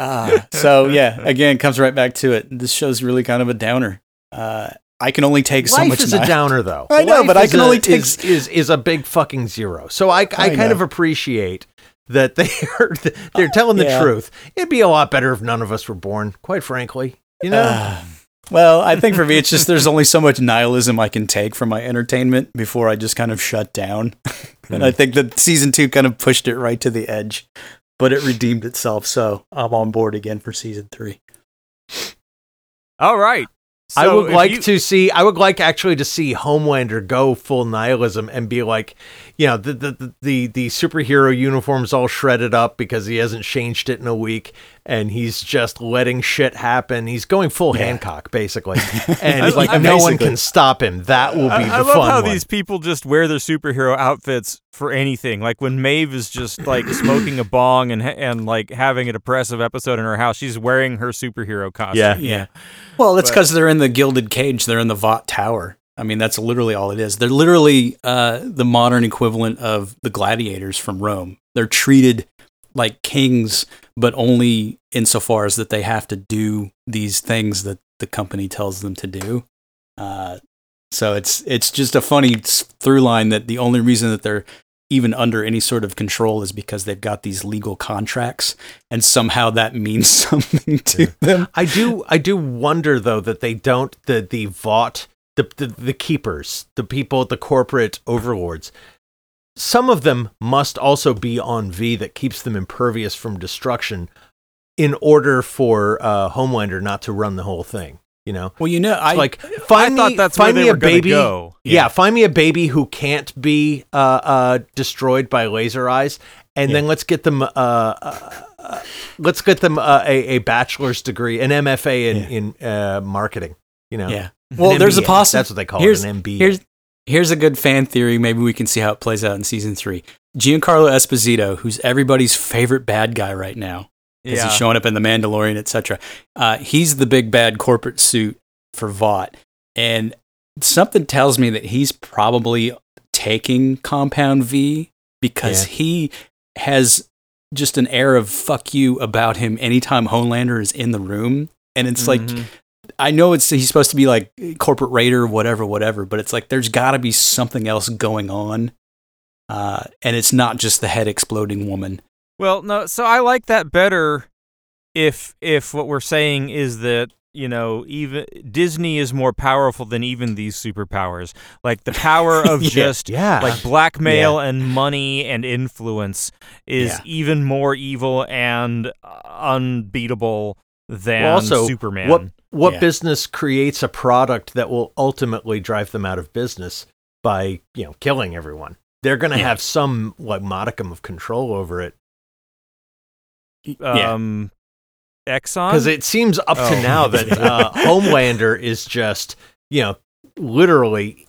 Ah, so yeah, again, comes right back to it. This show's really kind of a downer. Uh, I can only take so Life much. is ni- a downer, though. I know, Life but I can a- only take is, is is a big fucking zero. So I I, I kind know. of appreciate that they are they're telling the Yeah. truth. It'd be a lot better if none of us were born, quite frankly. You know? Uh, well, I think for me, it's just there's only so much nihilism I can take from my entertainment before I just kind of shut down. and I think that season two kind of pushed it right to the edge, but it redeemed itself. So I'm on board again for season three. All right. I would like you- to see. I would like actually to see Homelander go full nihilism and be like, you know, the the the the, the superhero uniform's all shredded up because he hasn't changed it in a week, and he's just letting shit happen. He's going full Hancock basically, and I- like I- no one can stop him. That will be I, the I love fun how one. these people just wear their superhero outfits for anything. Like when Maeve is just like smoking a bong and and like having a depressive episode in her house, she's wearing her superhero costume. Yeah. Yeah. Well, it's because they're in the Gilded Cage. They're in the Vought Tower. I mean, that's literally all it is. They're literally uh, the modern equivalent of the gladiators from Rome. They're treated like kings, but only insofar as that they have to do these things that the company tells them to do. Uh, so it's it's just a funny through line that the only reason that they're even under any sort of control is because they've got these legal contracts, and somehow that means something to them. I do I do wonder though that they don't the the Vought the, the the keepers the people the corporate overlords some of them must also be on V that keeps them impervious from destruction in order for uh, Homelander not to run the whole thing you know Well, you know, I like find I thought me that's find where me a baby go. yeah. find me a baby who can't be uh, uh, destroyed by laser eyes and then let's get them uh, uh, uh, let's get them uh, a, a bachelor's degree an MFA in in uh, marketing you know yeah. An Well, there's a MBA. possible. That's what they call here's, it, an MBA. Here's here's a good fan theory. Maybe we can see how it plays out in season three. Giancarlo Esposito, who's everybody's favorite bad guy right now, because Yeah. he's showing up in The Mandalorian, etc. Uh, he's the big bad corporate suit for Vought, and something tells me that he's probably taking Compound V because Yeah. he has just an air of fuck you about him anytime Homelander is in the room. And it's like, Mhm. I know it's he's supposed to be like corporate raider, whatever, whatever, but it's like there's got to be something else going on, uh, and it's not just the head exploding woman. Well, no, so I like that better if if what we're saying is that, you know, even Disney is more powerful than even these superpowers. Like the power of Yeah. just yeah. like blackmail and money and influence is Yeah. even more evil and uh, unbeatable than Well, also, Superman. what what Yeah. business creates a product that will ultimately drive them out of business by you know killing everyone? They're going to Yeah. have some like modicum of control over it yeah. um Exxon? because it seems up to Oh. now that uh, Homelander is just you know literally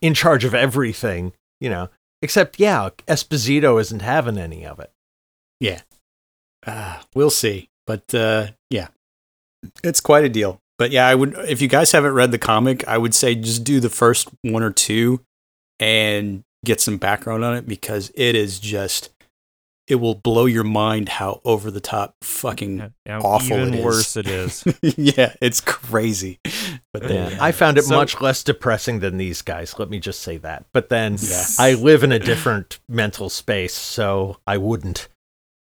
in charge of everything. You know, except yeah, Esposito isn't having any of it. Yeah. Uh, we'll see, but uh, yeah, it's quite a deal. But yeah, I would if you guys haven't read the comic, I would say just do the first one or two and get some background on it because it is just it will blow your mind how over the top fucking Yeah, awful even it is. worse it is. yeah, it's crazy. But then, I found it So- much less depressing than these guys. Let me just say that. But then Yeah. I live in a different mental space, so I wouldn't.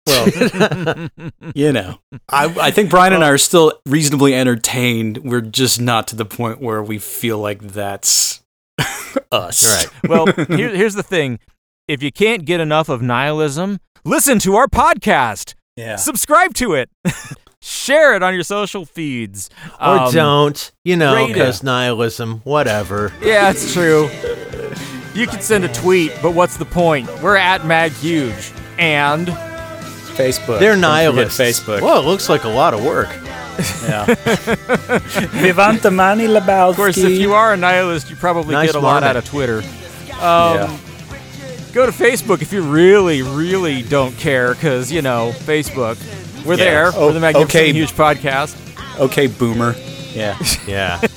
Well, you know, I I think Brian and I are still reasonably entertained. We're just not to the point where we feel like that's us. Right. well, here, here's the thing. If you can't get enough of nihilism, listen to our podcast. Yeah. Subscribe to it. Share it on your social feeds. Or Um, don't, you know, because nihilism, whatever. Yeah, it's true. You can send a tweet, but what's the point? We're at Mag Huge. And Facebook. They're Don't nihilists. Facebook. Well, it looks like a lot of work. Yeah. Vivanta Mani Lebowski. of course, if you are a nihilist, you probably Nice get a lot out of Twitter. Um, Go to Facebook if you really, really don't care, because, you know, Facebook. We're Yeah. there. Oh, We're the Magnificent okay. Huge podcast. okay, boomer. Yeah. Yeah.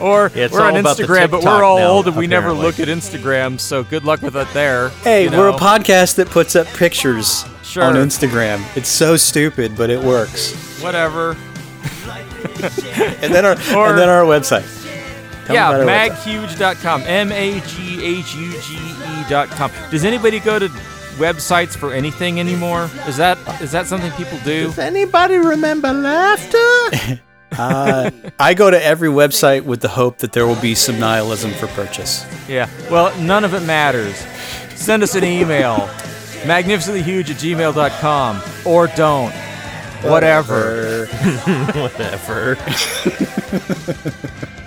Or It's we're on all about the Instagram, but we're all now, old and we never look at Instagram, so good luck with that there. Hey, you we're a podcast that puts up pictures Sure. on Instagram. It's so stupid, but it works. Whatever. And then our Or- and then our website. Tell 'em yeah, about our website. maghuge.com. M A G H U G E.com. Does anybody go to websites for anything anymore? Is that is that something people do? Does anybody remember laughter? Uh, I go to every website with the hope that there will be some nihilism for purchase. Yeah. Well, none of it matters. Send us an email, magnificentlyhuge at gmail.com, or don't. Whatever. Whatever.